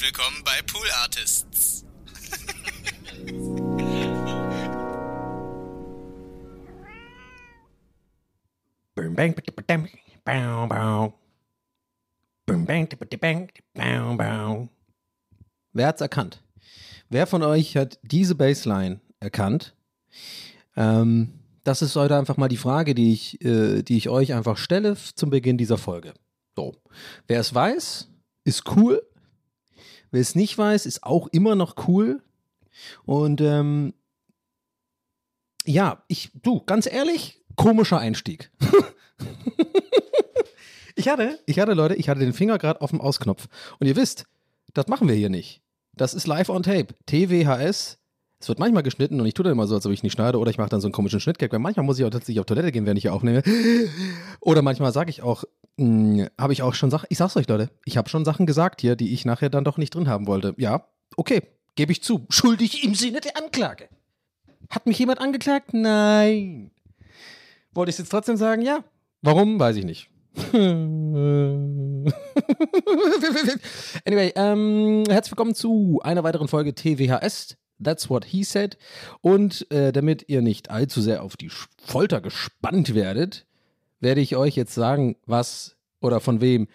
Herzlich willkommen bei Pool Artists. Boom bang bang. Boom. Wer hat's erkannt? Wer von euch hat diese Bassline erkannt? Ähm, das ist heute einfach mal die Frage, die ich, äh, die ich euch einfach stelle zum Beginn dieser Folge. So. Wer es weiß, ist cool. Wer es nicht weiß, ist auch immer noch cool. Und ähm, ja, ich, du, ganz ehrlich, komischer Einstieg. ich hatte, ich hatte, Leute, ich hatte den Finger gerade auf dem Ausknopf. Und ihr wisst, das machen wir hier nicht. Das ist live on tape. TWHS. Es wird manchmal geschnitten und ich tue dann immer so, als ob ich nicht schneide oder ich mache dann so einen komischen Schnittgag, weil manchmal muss ich auch tatsächlich auf Toilette gehen, während ich hier aufnehme. Oder manchmal sage ich auch, habe ich auch schon Sachen, ich sag's euch, Leute, ich habe schon Sachen gesagt hier, die ich nachher dann doch nicht drin haben wollte. Ja, okay, gebe ich zu. Schuldig im Sinne der Anklage. Hat mich jemand angeklagt? Nein. Wollte ich jetzt trotzdem sagen? Ja. Warum? Weiß ich nicht. anyway, ähm, herzlich willkommen zu einer weiteren Folge TWHS. That's what he said. Und äh, damit ihr nicht allzu sehr auf die Folter gespannt werdet, werde ich euch jetzt sagen, was oder von wem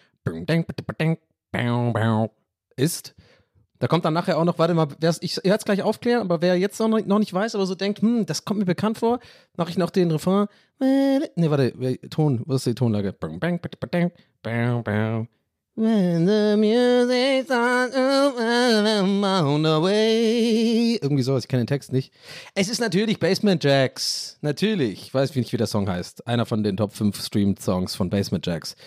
ist. Da kommt dann nachher auch noch, warte mal, ich werde es gleich aufklären, aber wer jetzt noch, nicht weiß, aber so denkt, hm, das kommt mir bekannt vor, mache ich noch den Refrain. Ne, warte, Ton, was ist die Tonlage? When the music's on, on the way. Irgendwie sowas, ich kenne den Text nicht. Es ist natürlich Basement Jacks. Natürlich. Ich weiß nicht, wie der Song heißt. Einer von den Top 5 Streamed Songs von Basement Jacks.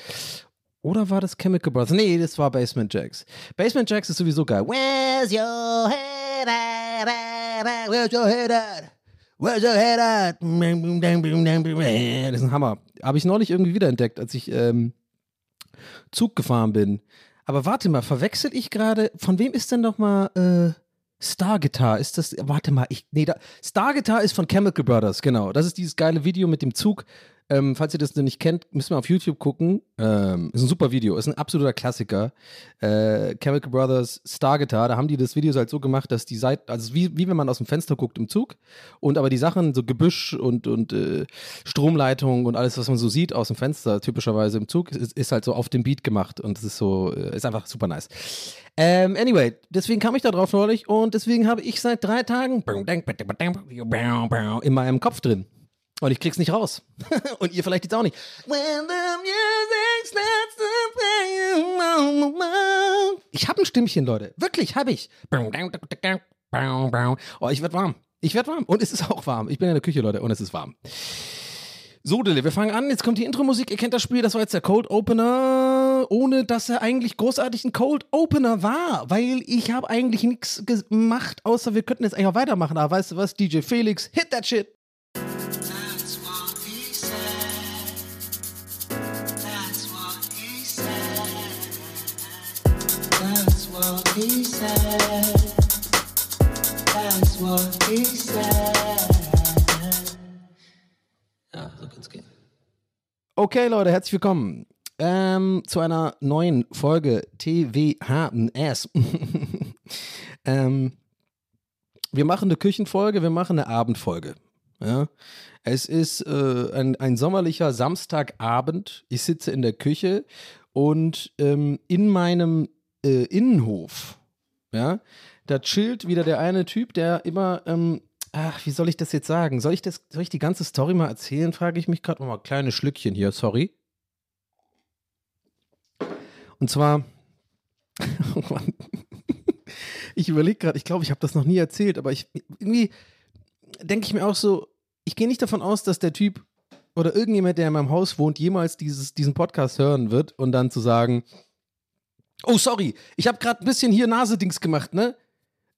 Oder war das Chemical Brothers? Nee, das war Basement Jacks. Basement Jacks ist sowieso geil. Where's your head at? Where's your head at? Where's your head at? Das ist ein Hammer. Habe ich neulich irgendwie wiederentdeckt, als ich ähm, Zug gefahren bin. Aber warte mal, verwechsel ich gerade, von wem ist denn noch mal äh, Star Guitar? Ist das, warte mal, ich, nee, da, Star Guitar ist von Chemical Brothers, genau. Das ist dieses geile Video mit dem Zug. Ähm, falls ihr das noch nicht kennt, müsst ihr auf YouTube gucken. Ähm, ist ein super Video, ist ein absoluter Klassiker. Äh, Chemical Brothers Star Guitar, da haben die das Video halt so gemacht, dass die Seite, also wie, wie wenn man aus dem Fenster guckt im Zug und aber die Sachen, so Gebüsch und, und äh, Stromleitung und alles, was man so sieht aus dem Fenster, typischerweise im Zug, ist, ist halt so auf dem Beat gemacht und es ist so, äh, ist einfach super nice. Ähm, anyway, deswegen kam ich da drauf neulich und deswegen habe ich seit drei Tagen in meinem Kopf drin. Und ich krieg's nicht raus. Und ihr vielleicht jetzt auch nicht. Starts to play. Ich hab ein Stimmchen, Leute. Wirklich, hab ich. Oh, ich werd warm. Ich werd warm. Und es ist auch warm. Ich bin in der Küche, Leute, und es ist warm. So, Dille, wir fangen an. Jetzt kommt die Intro-Musik. Ihr kennt das Spiel. Das war jetzt der Cold Opener, ohne dass er eigentlich großartig ein Cold Opener war. Weil ich habe eigentlich nichts gemacht, außer wir könnten jetzt auch weitermachen. Aber weißt du was? DJ Felix, hit that shit. He said. That's what he said. Ja, so kann's gehen. Okay, Leute, herzlich willkommen ähm, zu einer neuen Folge TWHS. ähm, wir machen eine Küchenfolge, wir machen eine Abendfolge. Ja? Es ist äh, ein, ein sommerlicher Samstagabend. Ich sitze in der Küche und ähm, in meinem äh, Innenhof, ja, da chillt wieder der eine Typ, der immer, ähm, ach, wie soll ich das jetzt sagen? Soll ich das, soll ich die ganze Story mal erzählen, frage ich mich gerade. Mal kleine Schlückchen hier, sorry. Und zwar, oh ich überlege gerade, ich glaube, ich habe das noch nie erzählt, aber ich irgendwie denke ich mir auch so, ich gehe nicht davon aus, dass der Typ oder irgendjemand, der in meinem Haus wohnt, jemals dieses, diesen Podcast hören wird und dann zu sagen, oh sorry, ich habe gerade ein bisschen hier Nasedings gemacht, ne?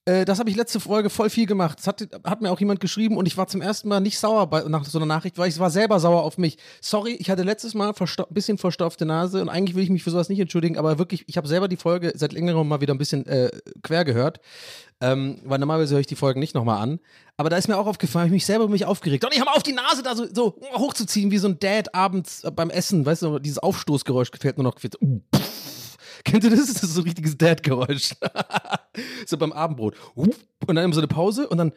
Äh, das habe ich letzte Folge voll viel gemacht. Das hat, hat, mir auch jemand geschrieben und ich war zum ersten Mal nicht sauer bei, nach so einer Nachricht, weil ich war selber sauer auf mich. Sorry, ich hatte letztes Mal ein bisschen verstopfte Nase und eigentlich will ich mich für sowas nicht entschuldigen, aber wirklich, ich habe selber die Folge seit längerem mal wieder ein bisschen äh, quer gehört. Ähm, weil normalerweise höre ich die Folgen nicht nochmal an. Aber da ist mir auch aufgefallen, ich mich selber mich aufgeregt. Und ich habe auf die Nase da so, so, hochzuziehen, wie so ein Dad abends beim Essen. Weißt du, dieses Aufstoßgeräusch gefällt mir noch. Uh, Kennt ihr das? Das ist so ein richtiges Dad-Geräusch. so beim Abendbrot. Und dann immer so eine Pause und dann.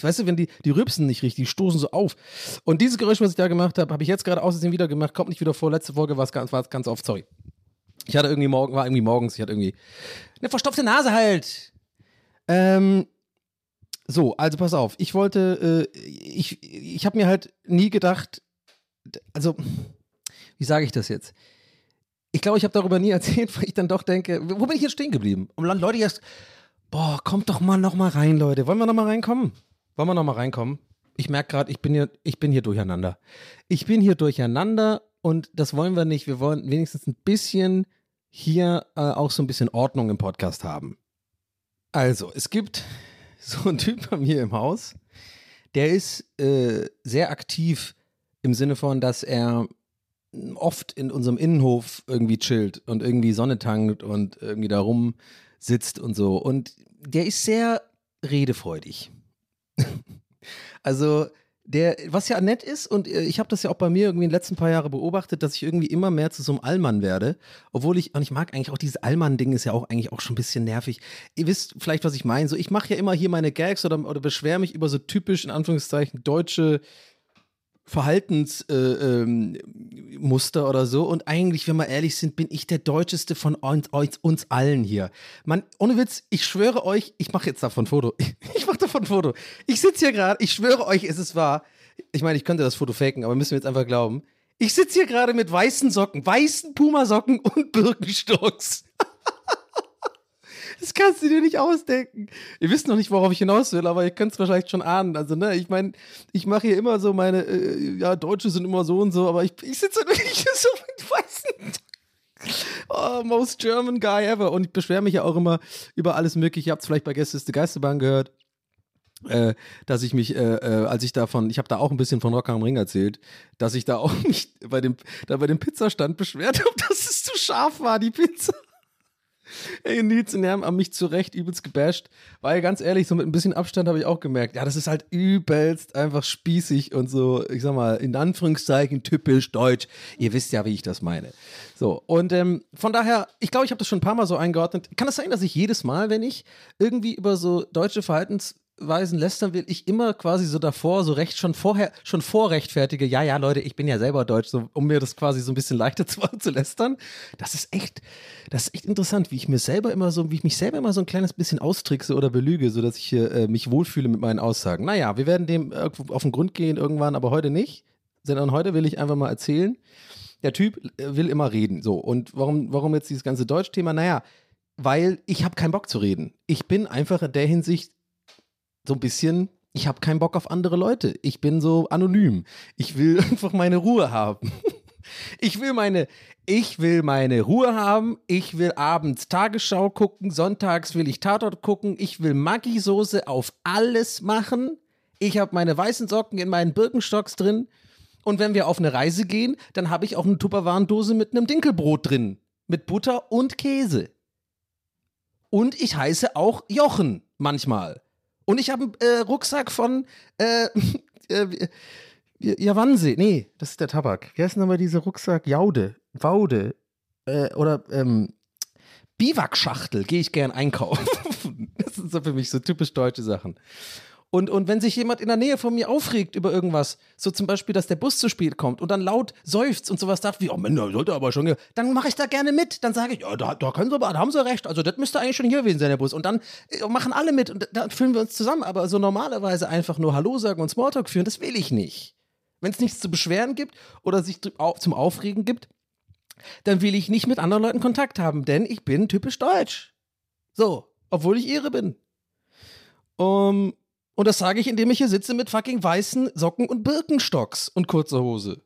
Weißt du, wenn die, die rübsen nicht richtig, die stoßen so auf. Und dieses Geräusch, was ich da gemacht habe, habe ich jetzt gerade außerdem wieder gemacht, kommt nicht wieder vor. Letzte Folge war es ganz, ganz oft, sorry. Ich hatte irgendwie morgen, war irgendwie morgens, ich hatte irgendwie eine verstopfte Nase halt. Ähm, so, also pass auf. Ich wollte, äh, ich, ich habe mir halt nie gedacht, also, wie sage ich das jetzt? Ich glaube, ich habe darüber nie erzählt, weil ich dann doch denke, wo bin ich jetzt stehen geblieben? Und dann Leute erst, boah, kommt doch mal noch mal rein, Leute. Wollen wir noch mal reinkommen? Wollen wir noch mal reinkommen? Ich merke gerade, ich bin hier, ich bin hier durcheinander. Ich bin hier durcheinander und das wollen wir nicht. Wir wollen wenigstens ein bisschen hier äh, auch so ein bisschen Ordnung im Podcast haben. Also, es gibt so einen Typ bei mir im Haus, der ist äh, sehr aktiv im Sinne von, dass er oft in unserem Innenhof irgendwie chillt und irgendwie Sonne tankt und irgendwie da rum sitzt und so. Und der ist sehr redefreudig. also der, was ja nett ist, und äh, ich habe das ja auch bei mir irgendwie in den letzten paar Jahren beobachtet, dass ich irgendwie immer mehr zu so einem Allmann werde. Obwohl ich, und ich mag eigentlich auch dieses Allmann-Ding, ist ja auch eigentlich auch schon ein bisschen nervig. Ihr wisst vielleicht, was ich meine. So, ich mache ja immer hier meine Gags oder, oder beschwere mich über so typisch, in Anführungszeichen, deutsche Verhaltensmuster äh, ähm, oder so. Und eigentlich, wenn wir ehrlich sind, bin ich der Deutscheste von uns, uns allen hier. Man, ohne Witz, ich schwöre euch, ich mache jetzt davon ein Foto. Ich mache davon ein Foto. Ich sitze hier gerade, ich schwöre euch, es ist wahr. Ich meine, ich könnte das Foto faken, aber müssen wir jetzt einfach glauben. Ich sitze hier gerade mit weißen Socken, weißen Pumasocken und Birkenstocks. Das kannst du dir nicht ausdenken. Ihr wisst noch nicht, worauf ich hinaus will, aber ihr könnt es wahrscheinlich schon ahnen. Also, ne, ich meine, ich mache hier immer so meine, äh, ja, Deutsche sind immer so und so, aber ich, ich sitze wirklich so mit weißen. Oh, most German guy ever. Und ich beschwere mich ja auch immer über alles Mögliche. Ihr habt es vielleicht bei Gäste ist die Geisterbahn gehört. Äh, dass ich mich, äh, äh, als ich davon, ich habe da auch ein bisschen von Rock am Ring erzählt, dass ich da auch mich bei dem, da bei dem Pizzastand beschwert habe, dass es zu scharf war, die Pizza. Ey, Nils und haben mich zurecht übelst gebasht. Weil ganz ehrlich, so mit ein bisschen Abstand habe ich auch gemerkt, ja, das ist halt übelst einfach spießig und so, ich sag mal, in Anführungszeichen typisch deutsch. Ihr wisst ja, wie ich das meine. So, und ähm, von daher, ich glaube, ich habe das schon ein paar Mal so eingeordnet. Kann es das sein, dass ich jedes Mal, wenn ich irgendwie über so deutsche Verhaltens Weisen lästern will ich immer quasi so davor, so recht schon vorher, schon vorrechtfertige, ja, ja, Leute, ich bin ja selber deutsch, so, um mir das quasi so ein bisschen leichter zu, zu lästern. Das ist echt, das ist echt interessant, wie ich mir selber immer so, wie ich mich selber immer so ein kleines bisschen austrickse oder belüge, sodass ich äh, mich wohlfühle mit meinen Aussagen. Naja, wir werden dem auf den Grund gehen irgendwann, aber heute nicht. Sondern heute will ich einfach mal erzählen. Der Typ äh, will immer reden. So, und warum, warum jetzt dieses ganze Deutschthema? Naja, weil ich habe keinen Bock zu reden. Ich bin einfach in der Hinsicht so ein bisschen, ich habe keinen Bock auf andere Leute. Ich bin so anonym. Ich will einfach meine Ruhe haben. Ich will meine, ich will meine Ruhe haben. Ich will abends Tagesschau gucken. Sonntags will ich Tatort gucken. Ich will Maggi-Soße auf alles machen. Ich habe meine weißen Socken in meinen Birkenstocks drin. Und wenn wir auf eine Reise gehen, dann habe ich auch eine Tupperwarendose mit einem Dinkelbrot drin. Mit Butter und Käse. Und ich heiße auch Jochen manchmal. Und ich habe einen äh, Rucksack von äh, äh, Javansee. Nee, das ist der Tabak. Wie heißt denn aber dieser Rucksack? Jaude, Waude äh, oder ähm, Biwakschachtel gehe ich gern einkaufen. das sind so für mich so typisch deutsche Sachen. Und, und wenn sich jemand in der Nähe von mir aufregt über irgendwas, so zum Beispiel, dass der Bus zu spät kommt und dann laut seufzt und sowas sagt wie, oh Mann, da sollte aber schon, dann mache ich da gerne mit. Dann sage ich, ja, da, da können sie aber, da haben sie recht. Also das müsste eigentlich schon hier gewesen sein, der Bus. Und dann äh, machen alle mit und dann fühlen wir uns zusammen. Aber so normalerweise einfach nur Hallo sagen und Smalltalk führen, das will ich nicht. Wenn es nichts zu beschweren gibt oder sich zum Aufregen gibt, dann will ich nicht mit anderen Leuten Kontakt haben, denn ich bin typisch deutsch. So, obwohl ich Ihre bin. Um, und das sage ich, indem ich hier sitze mit fucking weißen Socken und Birkenstocks und kurzer Hose.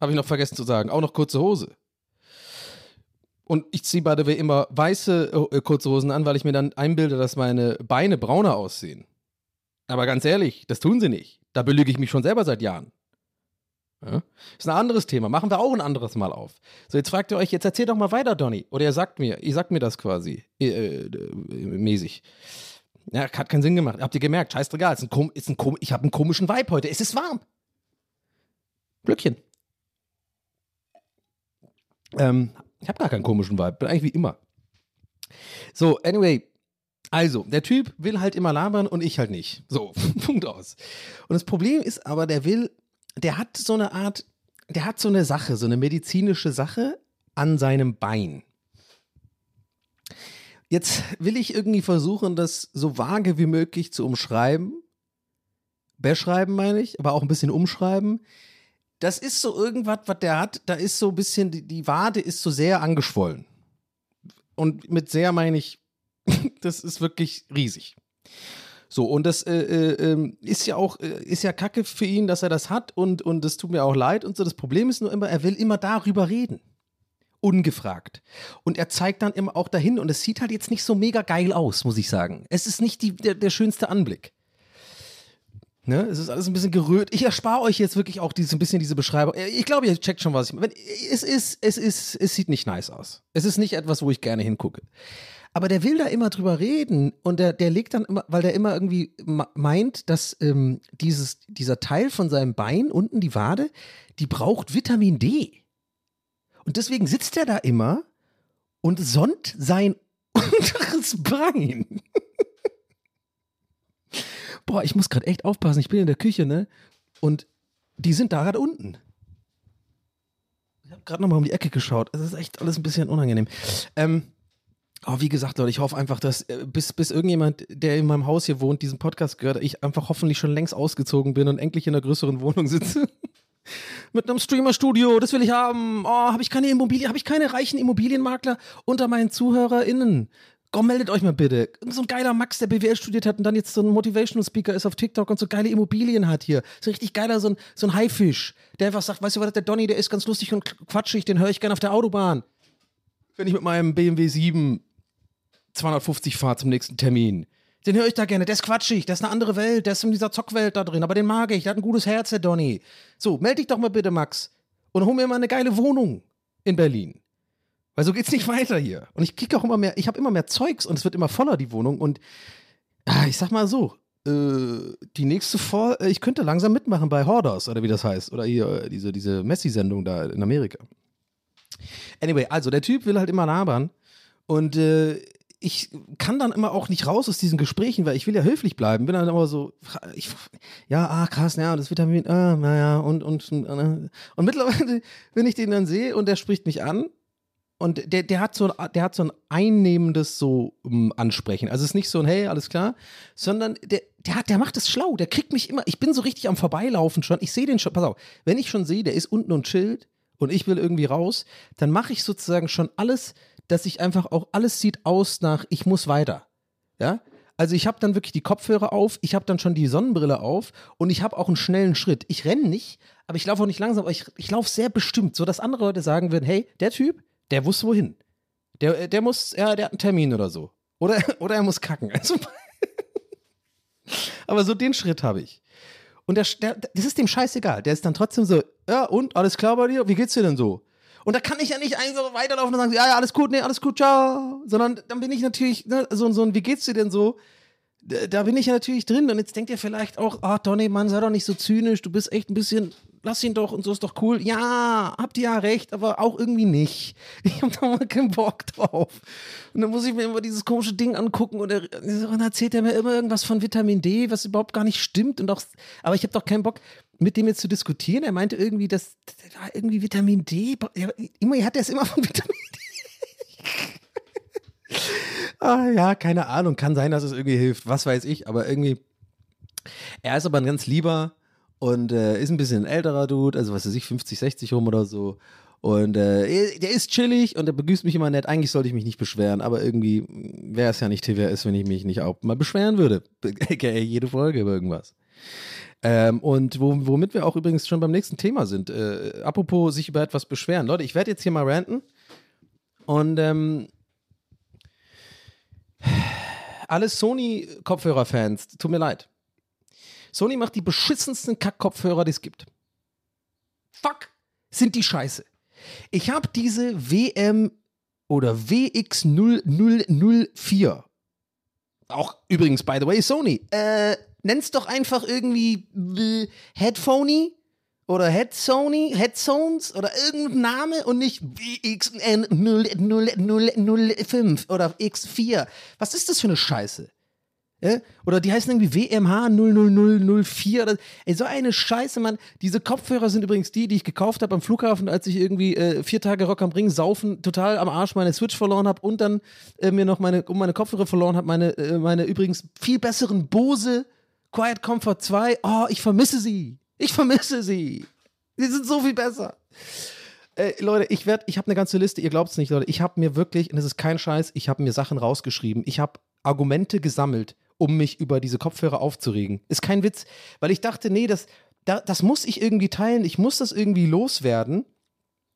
Habe ich noch vergessen zu sagen. Auch noch kurze Hose. Und ich ziehe by the way immer weiße äh, kurze Hosen an, weil ich mir dann einbilde, dass meine Beine brauner aussehen. Aber ganz ehrlich, das tun sie nicht. Da belüge ich mich schon selber seit Jahren. Ja? Ist ein anderes Thema. Machen wir auch ein anderes Mal auf. So, jetzt fragt ihr euch, jetzt erzählt doch mal weiter, Donny. Oder ihr sagt mir, ihr sagt mir das quasi. Äh, äh, mäßig. Ja, hat keinen Sinn gemacht. Habt ihr gemerkt? Scheißegal. Ist ein, ist ein, ich habe einen komischen Vibe heute. Es ist warm. Glückchen. Ähm, ich habe gar keinen komischen Vibe. Bin eigentlich wie immer. So, anyway. Also, der Typ will halt immer labern und ich halt nicht. So, Punkt aus. Und das Problem ist aber, der will, der hat so eine Art, der hat so eine Sache, so eine medizinische Sache an seinem Bein. Jetzt will ich irgendwie versuchen, das so vage wie möglich zu umschreiben. Beschreiben meine ich, aber auch ein bisschen umschreiben. Das ist so irgendwas, was der hat, da ist so ein bisschen, die, die Wade ist so sehr angeschwollen. Und mit sehr meine ich, das ist wirklich riesig. So, und das äh, äh, ähm, ist ja auch, äh, ist ja kacke für ihn, dass er das hat und, und das tut mir auch leid und so. Das Problem ist nur immer, er will immer darüber reden ungefragt. Und er zeigt dann immer auch dahin und es sieht halt jetzt nicht so mega geil aus, muss ich sagen. Es ist nicht die, der, der schönste Anblick. Ne? Es ist alles ein bisschen gerührt. Ich erspare euch jetzt wirklich auch dieses, ein bisschen diese Beschreibung. Ich glaube, ihr checkt schon, was ich meine. Es ist, es ist, es sieht nicht nice aus. Es ist nicht etwas, wo ich gerne hingucke. Aber der will da immer drüber reden und der, der legt dann immer, weil der immer irgendwie meint, dass ähm, dieses, dieser Teil von seinem Bein unten, die Wade, die braucht Vitamin D. Und deswegen sitzt er da immer und sonnt sein unteres Bein. Boah, ich muss gerade echt aufpassen. Ich bin in der Küche, ne? Und die sind da gerade unten. Ich habe gerade nochmal um die Ecke geschaut. Es ist echt alles ein bisschen unangenehm. Ähm, oh, wie gesagt, Leute, ich hoffe einfach, dass äh, bis, bis irgendjemand, der in meinem Haus hier wohnt, diesen Podcast gehört, ich einfach hoffentlich schon längst ausgezogen bin und endlich in einer größeren Wohnung sitze mit einem Streamer-Studio, das will ich haben. Oh, habe ich keine Immobilie, habe ich keine reichen Immobilienmakler unter meinen ZuhörerInnen? Komm, meldet euch mal bitte. So ein geiler Max, der BWL studiert hat und dann jetzt so ein Motivational Speaker ist auf TikTok und so geile Immobilien hat hier. So richtig geiler, so ein, so ein Haifisch, der einfach sagt, weißt du was, der Donny, der ist ganz lustig und quatschig, den höre ich gerne auf der Autobahn. Wenn ich mit meinem BMW 7 250 fahre zum nächsten Termin. Den höre ich da gerne. Der ist quatschig. Der ist eine andere Welt. Der ist in dieser Zockwelt da drin. Aber den mag ich. Der hat ein gutes Herz, der Donny. So, melde dich doch mal bitte, Max. Und hol mir mal eine geile Wohnung in Berlin. Weil so geht's nicht weiter hier. Und ich kriege auch immer mehr, ich habe immer mehr Zeugs und es wird immer voller, die Wohnung. Und ah, ich sag mal so, äh, die nächste Vor äh, ich könnte langsam mitmachen bei Hoarders oder wie das heißt. Oder hier äh, diese, diese Messi-Sendung da in Amerika. Anyway, also der Typ will halt immer labern. Und äh, ich kann dann immer auch nicht raus aus diesen Gesprächen, weil ich will ja höflich bleiben. Bin dann immer so, ich, ja, ah, krass, ja, das Vitamin, ah, naja, und, und, und, äh, und mittlerweile, wenn ich den dann sehe und der spricht mich an, und der, der hat so, der hat so ein einnehmendes so um, Ansprechen. Also es ist nicht so ein Hey, alles klar, sondern der, der hat, der macht es schlau. Der kriegt mich immer. Ich bin so richtig am Vorbeilaufen schon. Ich sehe den schon. Pass auf, wenn ich schon sehe, der ist unten und chillt und ich will irgendwie raus, dann mache ich sozusagen schon alles dass ich einfach auch, alles sieht aus nach, ich muss weiter. Ja? Also ich habe dann wirklich die Kopfhörer auf, ich habe dann schon die Sonnenbrille auf und ich habe auch einen schnellen Schritt. Ich renne nicht, aber ich laufe auch nicht langsam, aber ich, ich laufe sehr bestimmt, sodass andere Leute sagen würden, hey, der Typ, der wusste wohin. Der, der muss, ja, der hat einen Termin oder so. Oder, oder er muss kacken. Also, aber so den Schritt habe ich. Und der, der, das ist dem scheißegal. Der ist dann trotzdem so, ja, und, alles klar bei dir? Wie geht's dir denn so? Und da kann ich ja nicht einfach weiterlaufen und sagen, ja, ja, alles gut, nee, alles gut, ciao. Sondern dann bin ich natürlich, ne, so, so ein, wie geht's dir denn so? Da bin ich ja natürlich drin. Und jetzt denkt ihr vielleicht auch, ah, oh, Donny, Mann, sei doch nicht so zynisch, du bist echt ein bisschen lass ihn doch und so ist doch cool. Ja, habt ihr ja recht, aber auch irgendwie nicht. Ich hab da mal keinen Bock drauf. Und dann muss ich mir immer dieses komische Ding angucken und, er, und dann erzählt er mir immer irgendwas von Vitamin D, was überhaupt gar nicht stimmt. Und auch, aber ich habe doch keinen Bock, mit dem jetzt zu diskutieren. Er meinte irgendwie, dass da irgendwie Vitamin D, ja, immer hat er es immer von Vitamin D. ah, ja, keine Ahnung. Kann sein, dass es irgendwie hilft. Was weiß ich, aber irgendwie. Er ist aber ein ganz lieber und äh, ist ein bisschen ein älterer Dude, also was weiß ich, 50, 60 rum oder so. Und äh, der ist chillig und der begrüßt mich immer nett. Eigentlich sollte ich mich nicht beschweren, aber irgendwie wäre es ja nicht TWS, wenn ich mich nicht auch mal beschweren würde. Jede Folge über irgendwas. Ähm, und wo, womit wir auch übrigens schon beim nächsten Thema sind. Äh, apropos sich über etwas beschweren. Leute, ich werde jetzt hier mal ranten. Und ähm, alle Sony-Kopfhörer-Fans, tut mir leid. Sony macht die beschissensten Kack-Kopfhörer, die es gibt. Fuck, sind die scheiße. Ich habe diese WM oder WX0004. Auch übrigens, by the way, Sony. Äh, nenn's doch einfach irgendwie äh, Headphony oder Head Sony, Headzones oder irgendein Name und nicht WXN0005 oder X4. Was ist das für eine Scheiße? Ja? Oder die heißen irgendwie WMH 00004. Oder, ey, so eine Scheiße, Mann. Diese Kopfhörer sind übrigens die, die ich gekauft habe am Flughafen, als ich irgendwie äh, vier Tage Rock am Ring saufen, total am Arsch meine Switch verloren habe und dann äh, mir noch meine, um meine Kopfhörer verloren habe, meine, äh, meine übrigens viel besseren Bose Quiet Comfort 2. Oh, ich vermisse sie. Ich vermisse sie. Sie sind so viel besser. Äh, Leute, ich werde, ich habe eine ganze Liste, ihr glaubt es nicht, Leute. Ich habe mir wirklich, und das ist kein Scheiß, ich habe mir Sachen rausgeschrieben. Ich habe Argumente gesammelt, um mich über diese Kopfhörer aufzuregen. Ist kein Witz, weil ich dachte, nee, das, das muss ich irgendwie teilen, ich muss das irgendwie loswerden.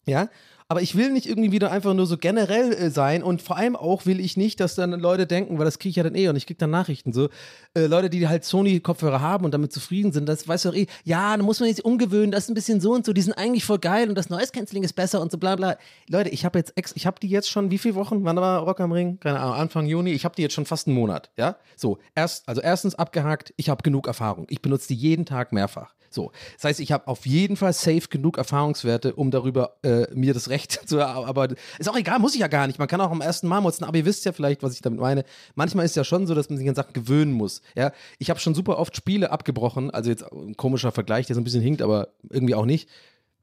Ja, aber ich will nicht irgendwie wieder einfach nur so generell äh, sein und vor allem auch will ich nicht, dass dann Leute denken, weil das kriege ich ja dann eh und ich kriege dann Nachrichten so, äh, Leute, die halt Sony-Kopfhörer haben und damit zufrieden sind, das weißt du doch eh, ja, da muss man jetzt umgewöhnen, das ist ein bisschen so und so, die sind eigentlich voll geil und das Noise Cancelling ist besser und so bla bla. Leute, ich habe jetzt, ex ich habe die jetzt schon, wie viele Wochen, wann war Rock am Ring? Keine Ahnung, Anfang Juni, ich habe die jetzt schon fast einen Monat, ja? So, erst, also erstens abgehakt, ich habe genug Erfahrung, ich benutze die jeden Tag mehrfach. So, das heißt, ich habe auf jeden Fall safe genug Erfahrungswerte, um darüber äh, mir das Recht zu erarbeiten. Ist auch egal, muss ich ja gar nicht. Man kann auch am ersten Mal nutzen, aber ihr wisst ja vielleicht, was ich damit meine. Manchmal ist ja schon so, dass man sich an Sachen gewöhnen muss. Ja, ich habe schon super oft Spiele abgebrochen, also jetzt ein komischer Vergleich, der so ein bisschen hinkt, aber irgendwie auch nicht.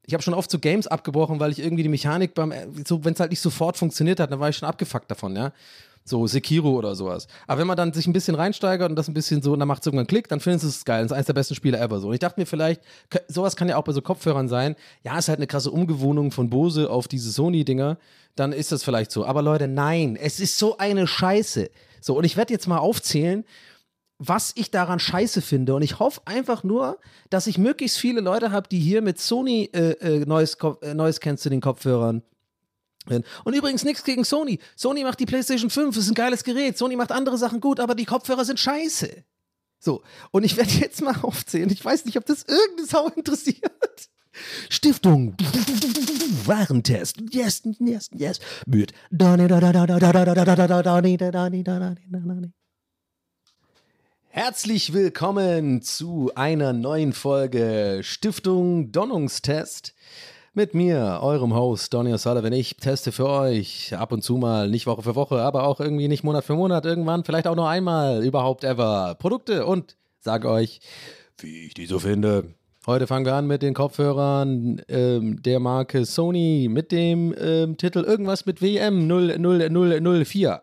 Ich habe schon oft so Games abgebrochen, weil ich irgendwie die Mechanik beim, so, wenn es halt nicht sofort funktioniert hat, dann war ich schon abgefuckt davon, ja. So Sekiro oder sowas. Aber wenn man dann sich ein bisschen reinsteigert und das ein bisschen so, und dann macht es irgendwann Klick, dann findest du es geil. Das ist eines der besten Spiele ever. So. Und ich dachte mir vielleicht, sowas kann ja auch bei so Kopfhörern sein. Ja, ist halt eine krasse Umgewohnung von Bose auf diese Sony-Dinger. Dann ist das vielleicht so. Aber Leute, nein, es ist so eine Scheiße. So, und ich werde jetzt mal aufzählen, was ich daran scheiße finde. Und ich hoffe einfach nur, dass ich möglichst viele Leute habe, die hier mit Sony äh, äh, Noise, äh, Noise Cancelling Kopfhörern und übrigens nichts gegen Sony. Sony macht die PlayStation 5, ist ein geiles Gerät. Sony macht andere Sachen gut, aber die Kopfhörer sind scheiße. So, und ich werde jetzt mal aufzählen. Ich weiß nicht, ob das irgendeine Sau interessiert. Stiftung. Warentest. Yes, yes, yes. Mit. Herzlich willkommen zu einer neuen Folge Stiftung Donnungstest. Mit mir, eurem Host Donny O'Sullivan. Ich teste für euch ab und zu mal, nicht Woche für Woche, aber auch irgendwie nicht Monat für Monat, irgendwann, vielleicht auch nur einmal, überhaupt ever, Produkte und sage euch, wie ich die so finde. Heute fangen wir an mit den Kopfhörern ähm, der Marke Sony mit dem ähm, Titel irgendwas mit WM 00004.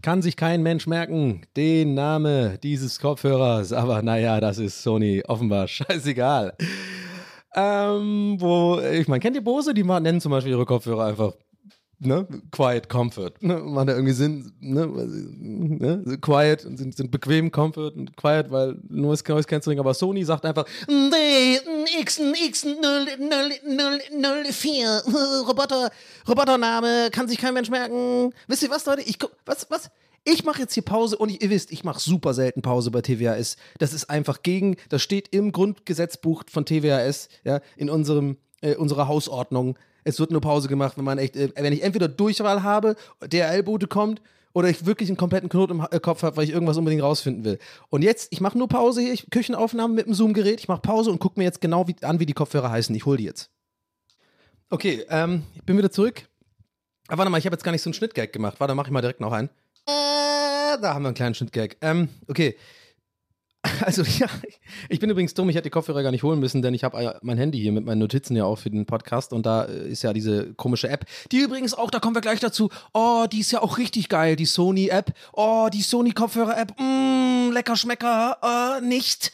Kann sich kein Mensch merken, den Name dieses Kopfhörers, aber naja, das ist Sony offenbar scheißegal. Ähm, wo, ich meine, kennt ihr Bose? Die nennen zum Beispiel ihre Kopfhörer einfach ne, Quiet Comfort. Ne, man da irgendwie Sinn, ne, ne, Quiet, sind, sind bequem Comfort und Quiet, weil Noise, Noise Cancelling, aber Sony sagt einfach X, X, 004, Roboter, Robotername, kann sich kein Mensch merken. Wisst ihr was, Leute? Ich, was, was? Ich mache jetzt hier Pause und ich, ihr wisst, ich mache super selten Pause bei TWAS. Das ist einfach gegen, das steht im Grundgesetzbuch von TWAS, ja, in unserem, äh, unserer Hausordnung. Es wird nur Pause gemacht, wenn man echt, äh, wenn ich entweder Durchwahl habe, DRL-Bote kommt oder ich wirklich einen kompletten Knoten im äh, Kopf habe, weil ich irgendwas unbedingt rausfinden will. Und jetzt, ich mache nur Pause hier, ich, Küchenaufnahmen mit dem Zoom-Gerät, ich mache Pause und gucke mir jetzt genau wie, an, wie die Kopfhörer heißen. Ich hole die jetzt. Okay, ähm, ich bin wieder zurück. Aber warte mal, ich habe jetzt gar nicht so einen Schnittgag gemacht. Warte, mache ich mal direkt noch einen. Äh, da haben wir einen kleinen Schnittgag. Ähm, okay. Also ja, ich bin übrigens dumm, ich hätte die Kopfhörer gar nicht holen müssen, denn ich habe äh, mein Handy hier mit meinen Notizen ja auch für den Podcast und da äh, ist ja diese komische App, die übrigens auch, da kommen wir gleich dazu, oh, die ist ja auch richtig geil, die Sony-App, oh, die Sony-Kopfhörer-App, mm, lecker Schmecker, äh, nicht.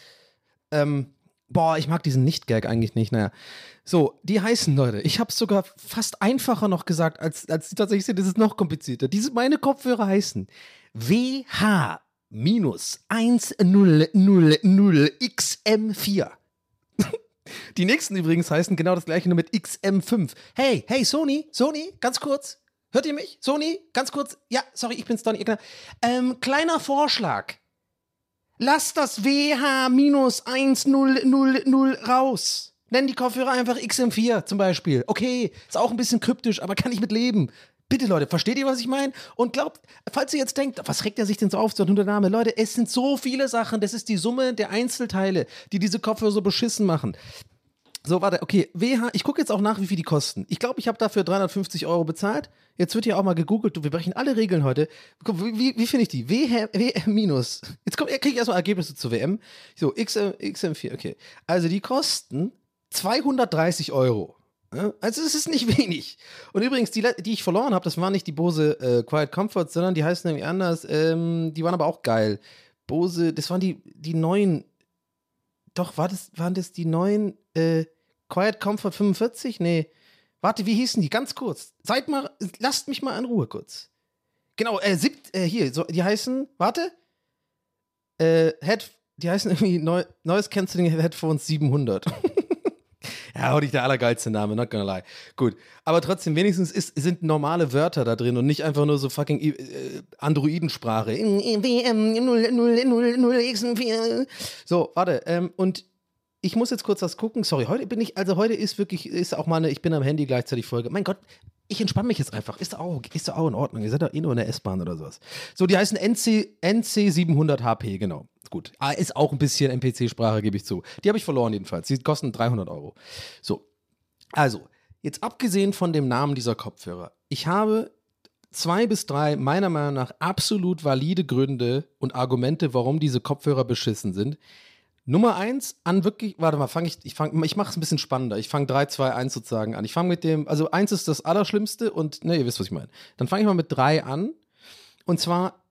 Ähm, boah, ich mag diesen Nicht-Gag eigentlich nicht, naja. So, die heißen, Leute, ich habe es sogar fast einfacher noch gesagt, als, als die tatsächlich sind, das ist noch komplizierter. Diese, meine Kopfhörer heißen WH minus 1000XM4. Die nächsten übrigens heißen genau das gleiche nur mit XM5. Hey, hey, Sony, Sony, ganz kurz. Hört ihr mich? Sony, ganz kurz. Ja, sorry, ich bin's Donny. Ähm, kleiner Vorschlag. Lass das WH minus 1000 raus. Nenn die Kopfhörer einfach XM4 zum Beispiel. Okay, ist auch ein bisschen kryptisch, aber kann ich mit leben. Bitte, Leute, versteht ihr, was ich meine? Und glaubt, falls ihr jetzt denkt, was regt er sich denn so auf, so ein Name? Leute, es sind so viele Sachen. Das ist die Summe der Einzelteile, die diese Kopfhörer so beschissen machen. So, warte, okay, WH, ich gucke jetzt auch nach, wie viel die kosten. Ich glaube, ich habe dafür 350 Euro bezahlt. Jetzt wird hier auch mal gegoogelt. Du, wir brechen alle Regeln heute. Wie, wie, wie finde ich die? WH, WM minus. Jetzt kriege ich erstmal Ergebnisse zur WM. So, XM, XM4, okay. Also die kosten 230 Euro. Also es ist nicht wenig. Und übrigens, die, die ich verloren habe, das waren nicht die Bose äh, Quiet Comfort, sondern die heißen nämlich anders. Ähm, die waren aber auch geil. Bose, das waren die, die neuen. Doch, war das, waren das die neuen äh, Quiet Comfort 45? Nee. Warte, wie hießen die? Ganz kurz. Seid mal, lasst mich mal in Ruhe kurz. Genau, äh, siebt, äh, hier, so, die heißen, warte. Äh, Head, die heißen irgendwie Neu, Noise Cancelling Headphones 700. Ja, auch nicht der allergeilste Name, not gonna lie. Gut. Aber trotzdem, wenigstens ist, sind normale Wörter da drin und nicht einfach nur so fucking äh, Androidensprache. WM 0000x4. So, warte. Ähm, und ich muss jetzt kurz was gucken. Sorry, heute bin ich, also heute ist wirklich, ist auch mal eine, ich bin am Handy gleichzeitig Folge. Mein Gott, ich entspanne mich jetzt einfach. Ist auch, ist auch in Ordnung. Ihr seid doch eh nur in der S-Bahn oder sowas. So, die heißen NC, NC 700 HP, genau. Gut. Ah, Ist auch ein bisschen NPC-Sprache, gebe ich zu. Die habe ich verloren jedenfalls. Die kosten 300 Euro. So. Also, jetzt abgesehen von dem Namen dieser Kopfhörer. Ich habe zwei bis drei meiner Meinung nach absolut valide Gründe und Argumente, warum diese Kopfhörer beschissen sind. Nummer eins an wirklich, warte mal, fange ich, ich fange, ich mache es ein bisschen spannender. Ich fange 3, 2, 1 sozusagen an. Ich fange mit dem, also eins ist das Allerschlimmste und, ne, ihr wisst, was ich meine. Dann fange ich mal mit drei an. Und zwar,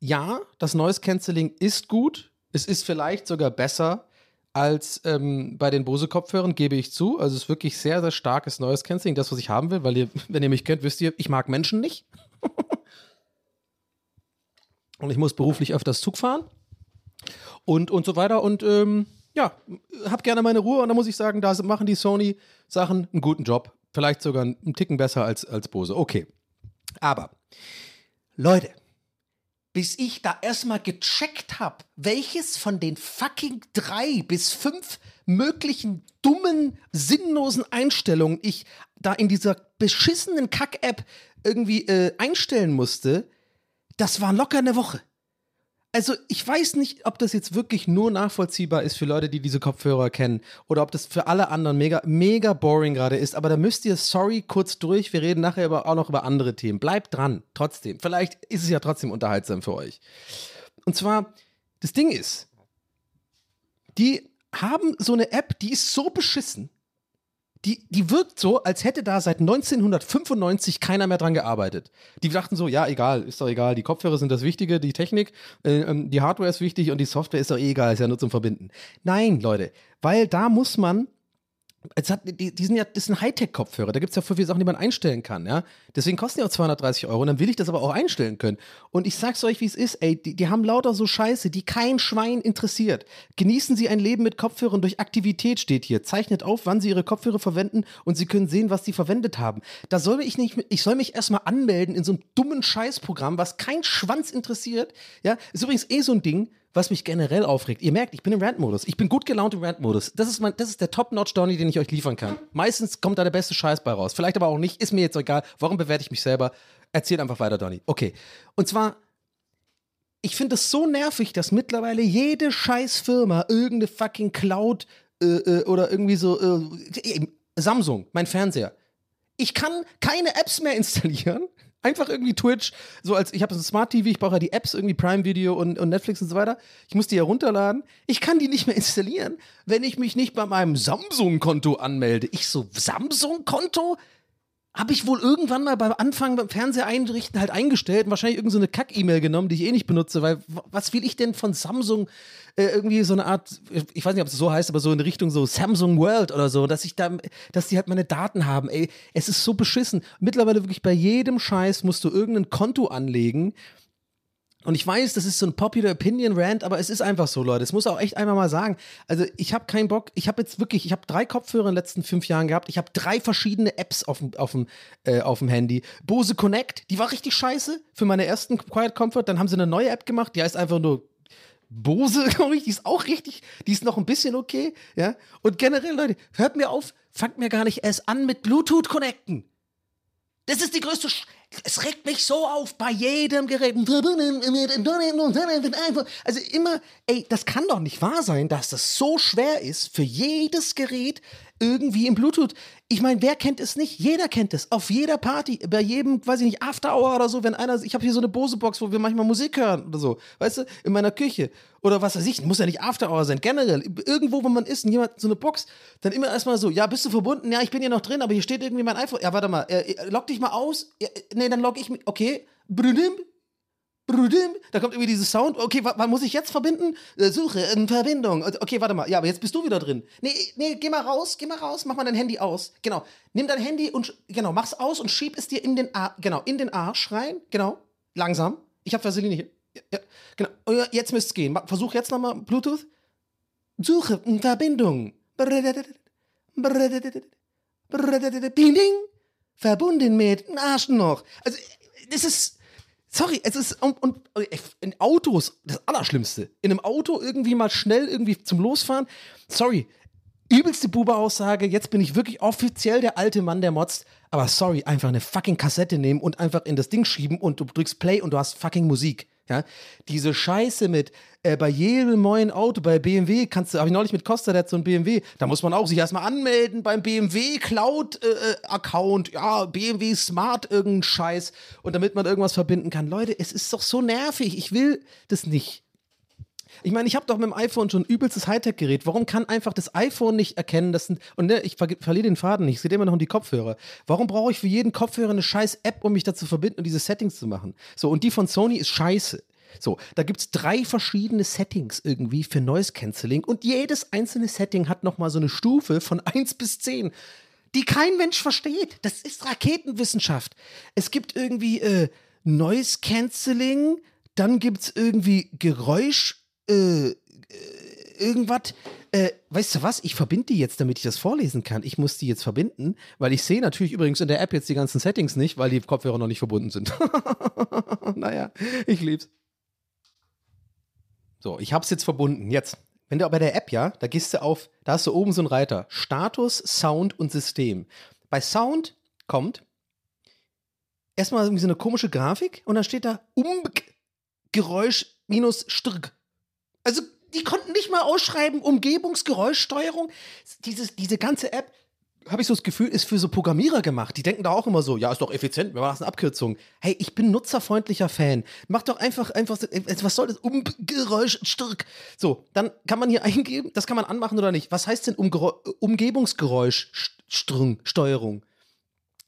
ja, das Noise Cancelling ist gut. Es ist vielleicht sogar besser als ähm, bei den Bose-Kopfhörern, gebe ich zu. Also es ist wirklich sehr, sehr starkes Noise Cancelling, das, was ich haben will, weil ihr, wenn ihr mich kennt, wisst ihr, ich mag Menschen nicht. und ich muss beruflich öfters Zug fahren und, und so weiter. Und ähm, ja, hab gerne meine Ruhe. Und da muss ich sagen, da machen die Sony-Sachen einen guten Job. Vielleicht sogar einen Ticken besser als, als Bose. Okay. Aber, Leute, bis ich da erstmal gecheckt habe, welches von den fucking drei bis fünf möglichen dummen, sinnlosen Einstellungen ich da in dieser beschissenen Kack-App irgendwie äh, einstellen musste, das war locker eine Woche. Also ich weiß nicht, ob das jetzt wirklich nur nachvollziehbar ist für Leute, die diese Kopfhörer kennen oder ob das für alle anderen mega, mega boring gerade ist. Aber da müsst ihr, sorry, kurz durch. Wir reden nachher aber auch noch über andere Themen. Bleibt dran, trotzdem. Vielleicht ist es ja trotzdem unterhaltsam für euch. Und zwar, das Ding ist, die haben so eine App, die ist so beschissen. Die, die wirkt so, als hätte da seit 1995 keiner mehr dran gearbeitet. Die dachten so, ja, egal, ist doch egal, die Kopfhörer sind das Wichtige, die Technik, äh, ähm, die Hardware ist wichtig und die Software ist doch eh egal, ist ja nur zum Verbinden. Nein, Leute, weil da muss man es hat, die, die sind ja, das sind Hightech-Kopfhörer, da gibt es ja voll viele Sachen, die man einstellen kann, ja. Deswegen kosten die auch 230 Euro und dann will ich das aber auch einstellen können. Und ich sag's euch, wie es ist, ey, die, die haben lauter so Scheiße, die kein Schwein interessiert. Genießen Sie ein Leben mit Kopfhörern durch Aktivität, steht hier. Zeichnet auf, wann Sie Ihre Kopfhörer verwenden und Sie können sehen, was Sie verwendet haben. Da soll ich nicht, ich soll mich erstmal anmelden in so einem dummen Scheißprogramm, was kein Schwanz interessiert, ja. Ist übrigens eh so ein Ding, was mich generell aufregt. Ihr merkt, ich bin im Rant-Modus. Ich bin gut gelaunt im Rant-Modus. Das ist, das ist der Top-Notch-Donny, den ich euch liefern kann. Meistens kommt da der beste Scheiß bei raus. Vielleicht aber auch nicht. Ist mir jetzt egal. Warum bewerte ich mich selber? Erzählt einfach weiter, Donny. Okay. Und zwar, ich finde es so nervig, dass mittlerweile jede scheiß Firma irgendeine fucking Cloud äh, äh, oder irgendwie so äh, Samsung, mein Fernseher. Ich kann keine Apps mehr installieren. Einfach irgendwie Twitch, so als ich habe so ein Smart TV, ich brauche ja die Apps, irgendwie Prime Video und, und Netflix und so weiter. Ich muss die ja runterladen. Ich kann die nicht mehr installieren, wenn ich mich nicht bei meinem Samsung-Konto anmelde. Ich so, Samsung-Konto? Habe ich wohl irgendwann mal beim Anfang beim Fernseher einrichten halt eingestellt und wahrscheinlich irgendeine so Kack-E-Mail genommen, die ich eh nicht benutze, weil was will ich denn von Samsung äh, irgendwie so eine Art, ich weiß nicht, ob es so heißt, aber so in Richtung so Samsung World oder so, dass ich da, dass die halt meine Daten haben. Ey, es ist so beschissen. Mittlerweile wirklich bei jedem Scheiß musst du irgendein Konto anlegen und ich weiß, das ist so ein Popular Opinion Rant, aber es ist einfach so, Leute. Es muss auch echt einmal mal sagen. Also, ich habe keinen Bock. Ich habe jetzt wirklich, ich habe drei Kopfhörer in den letzten fünf Jahren gehabt. Ich habe drei verschiedene Apps auf dem, auf, dem, äh, auf dem Handy. Bose Connect, die war richtig scheiße für meine ersten Quiet Comfort. Dann haben sie eine neue App gemacht, die heißt einfach nur Bose, glaube ich. Die ist auch richtig, die ist noch ein bisschen okay. Ja. Und generell, Leute, hört mir auf, fangt mir gar nicht erst an mit Bluetooth connecten. Das ist die größte. Sch es regt mich so auf bei jedem Gerät. Also immer, ey, das kann doch nicht wahr sein, dass das so schwer ist für jedes Gerät irgendwie im Bluetooth. Ich meine, wer kennt es nicht? Jeder kennt es. Auf jeder Party, bei jedem, weiß ich nicht, After Hour oder so, wenn einer, ich habe hier so eine Bose-Box, wo wir manchmal Musik hören oder so, weißt du, in meiner Küche oder was weiß ich, muss ja nicht After Hour sein, generell, irgendwo, wo man ist und jemand so eine Box, dann immer erstmal so, ja, bist du verbunden? Ja, ich bin hier noch drin, aber hier steht irgendwie mein iPhone. Ja, warte mal, äh, log dich mal aus. Ja, nee, dann log ich mich, okay, brüdim, da kommt irgendwie dieses Sound. Okay, wann muss ich jetzt verbinden? Äh, Suche in Verbindung. Okay, warte mal. Ja, aber jetzt bist du wieder drin. Nee, nee, geh mal raus, geh mal raus, mach mal dein Handy aus. Genau. Nimm dein Handy und genau, mach's aus und schieb es dir in den Ar genau, in den Arsch rein. Genau. Langsam. Ich habe Vaseline hier. Ja, genau. Oh jetzt müsste es gehen. Versuch jetzt nochmal Bluetooth. Suche in Verbindung. Ding. Verbunden mit Arsch noch. Also, das ist Sorry, es ist und, und in Autos das Allerschlimmste. In einem Auto irgendwie mal schnell irgendwie zum Losfahren. Sorry, übelste Buba-Aussage. Jetzt bin ich wirklich offiziell der alte Mann, der motzt. Aber sorry, einfach eine fucking Kassette nehmen und einfach in das Ding schieben und du drückst Play und du hast fucking Musik. Ja, diese Scheiße mit äh, bei jedem neuen Auto, bei BMW kannst du, habe ich neulich mit Costa, der hat so ein BMW, da muss man auch sich erstmal anmelden beim BMW Cloud äh, äh, Account, ja, BMW Smart irgendein Scheiß und damit man irgendwas verbinden kann. Leute, es ist doch so nervig, ich will das nicht. Ich meine, ich habe doch mit dem iPhone schon übelstes Hightech-Gerät. Warum kann einfach das iPhone nicht erkennen, dass sind, und ne, ich ver verliere den Faden nicht, ich sehe immer noch um die Kopfhörer. Warum brauche ich für jeden Kopfhörer eine scheiß App, um mich dazu verbinden und diese Settings zu machen? So, und die von Sony ist scheiße. So, da gibt es drei verschiedene Settings irgendwie für Noise Cancelling und jedes einzelne Setting hat nochmal so eine Stufe von 1 bis 10 die kein Mensch versteht. Das ist Raketenwissenschaft. Es gibt irgendwie äh, Noise Cancelling, dann gibt es irgendwie Geräusch äh, äh, irgendwas. Äh, weißt du was? Ich verbinde die jetzt, damit ich das vorlesen kann. Ich muss die jetzt verbinden, weil ich sehe natürlich übrigens in der App jetzt die ganzen Settings nicht, weil die Kopfhörer noch nicht verbunden sind. naja, ich lieb's. So, ich hab's jetzt verbunden. Jetzt. Wenn du bei der App, ja, da gehst du auf, da hast du oben so einen Reiter. Status, Sound und System. Bei Sound kommt erstmal irgendwie so eine komische Grafik und dann steht da Umgeräusch minus Strg. Also die konnten nicht mal ausschreiben, Umgebungsgeräuschsteuerung. Dieses, diese ganze App, habe ich so das Gefühl, ist für so Programmierer gemacht. Die denken da auch immer so, ja, ist doch effizient, wir machen eine Abkürzung. Hey, ich bin nutzerfreundlicher Fan. Mach doch einfach, einfach, was soll das? Umgeräusch, stark. So, dann kann man hier eingeben, das kann man anmachen oder nicht. Was heißt denn Umgebungsgeräusch, Steuerung?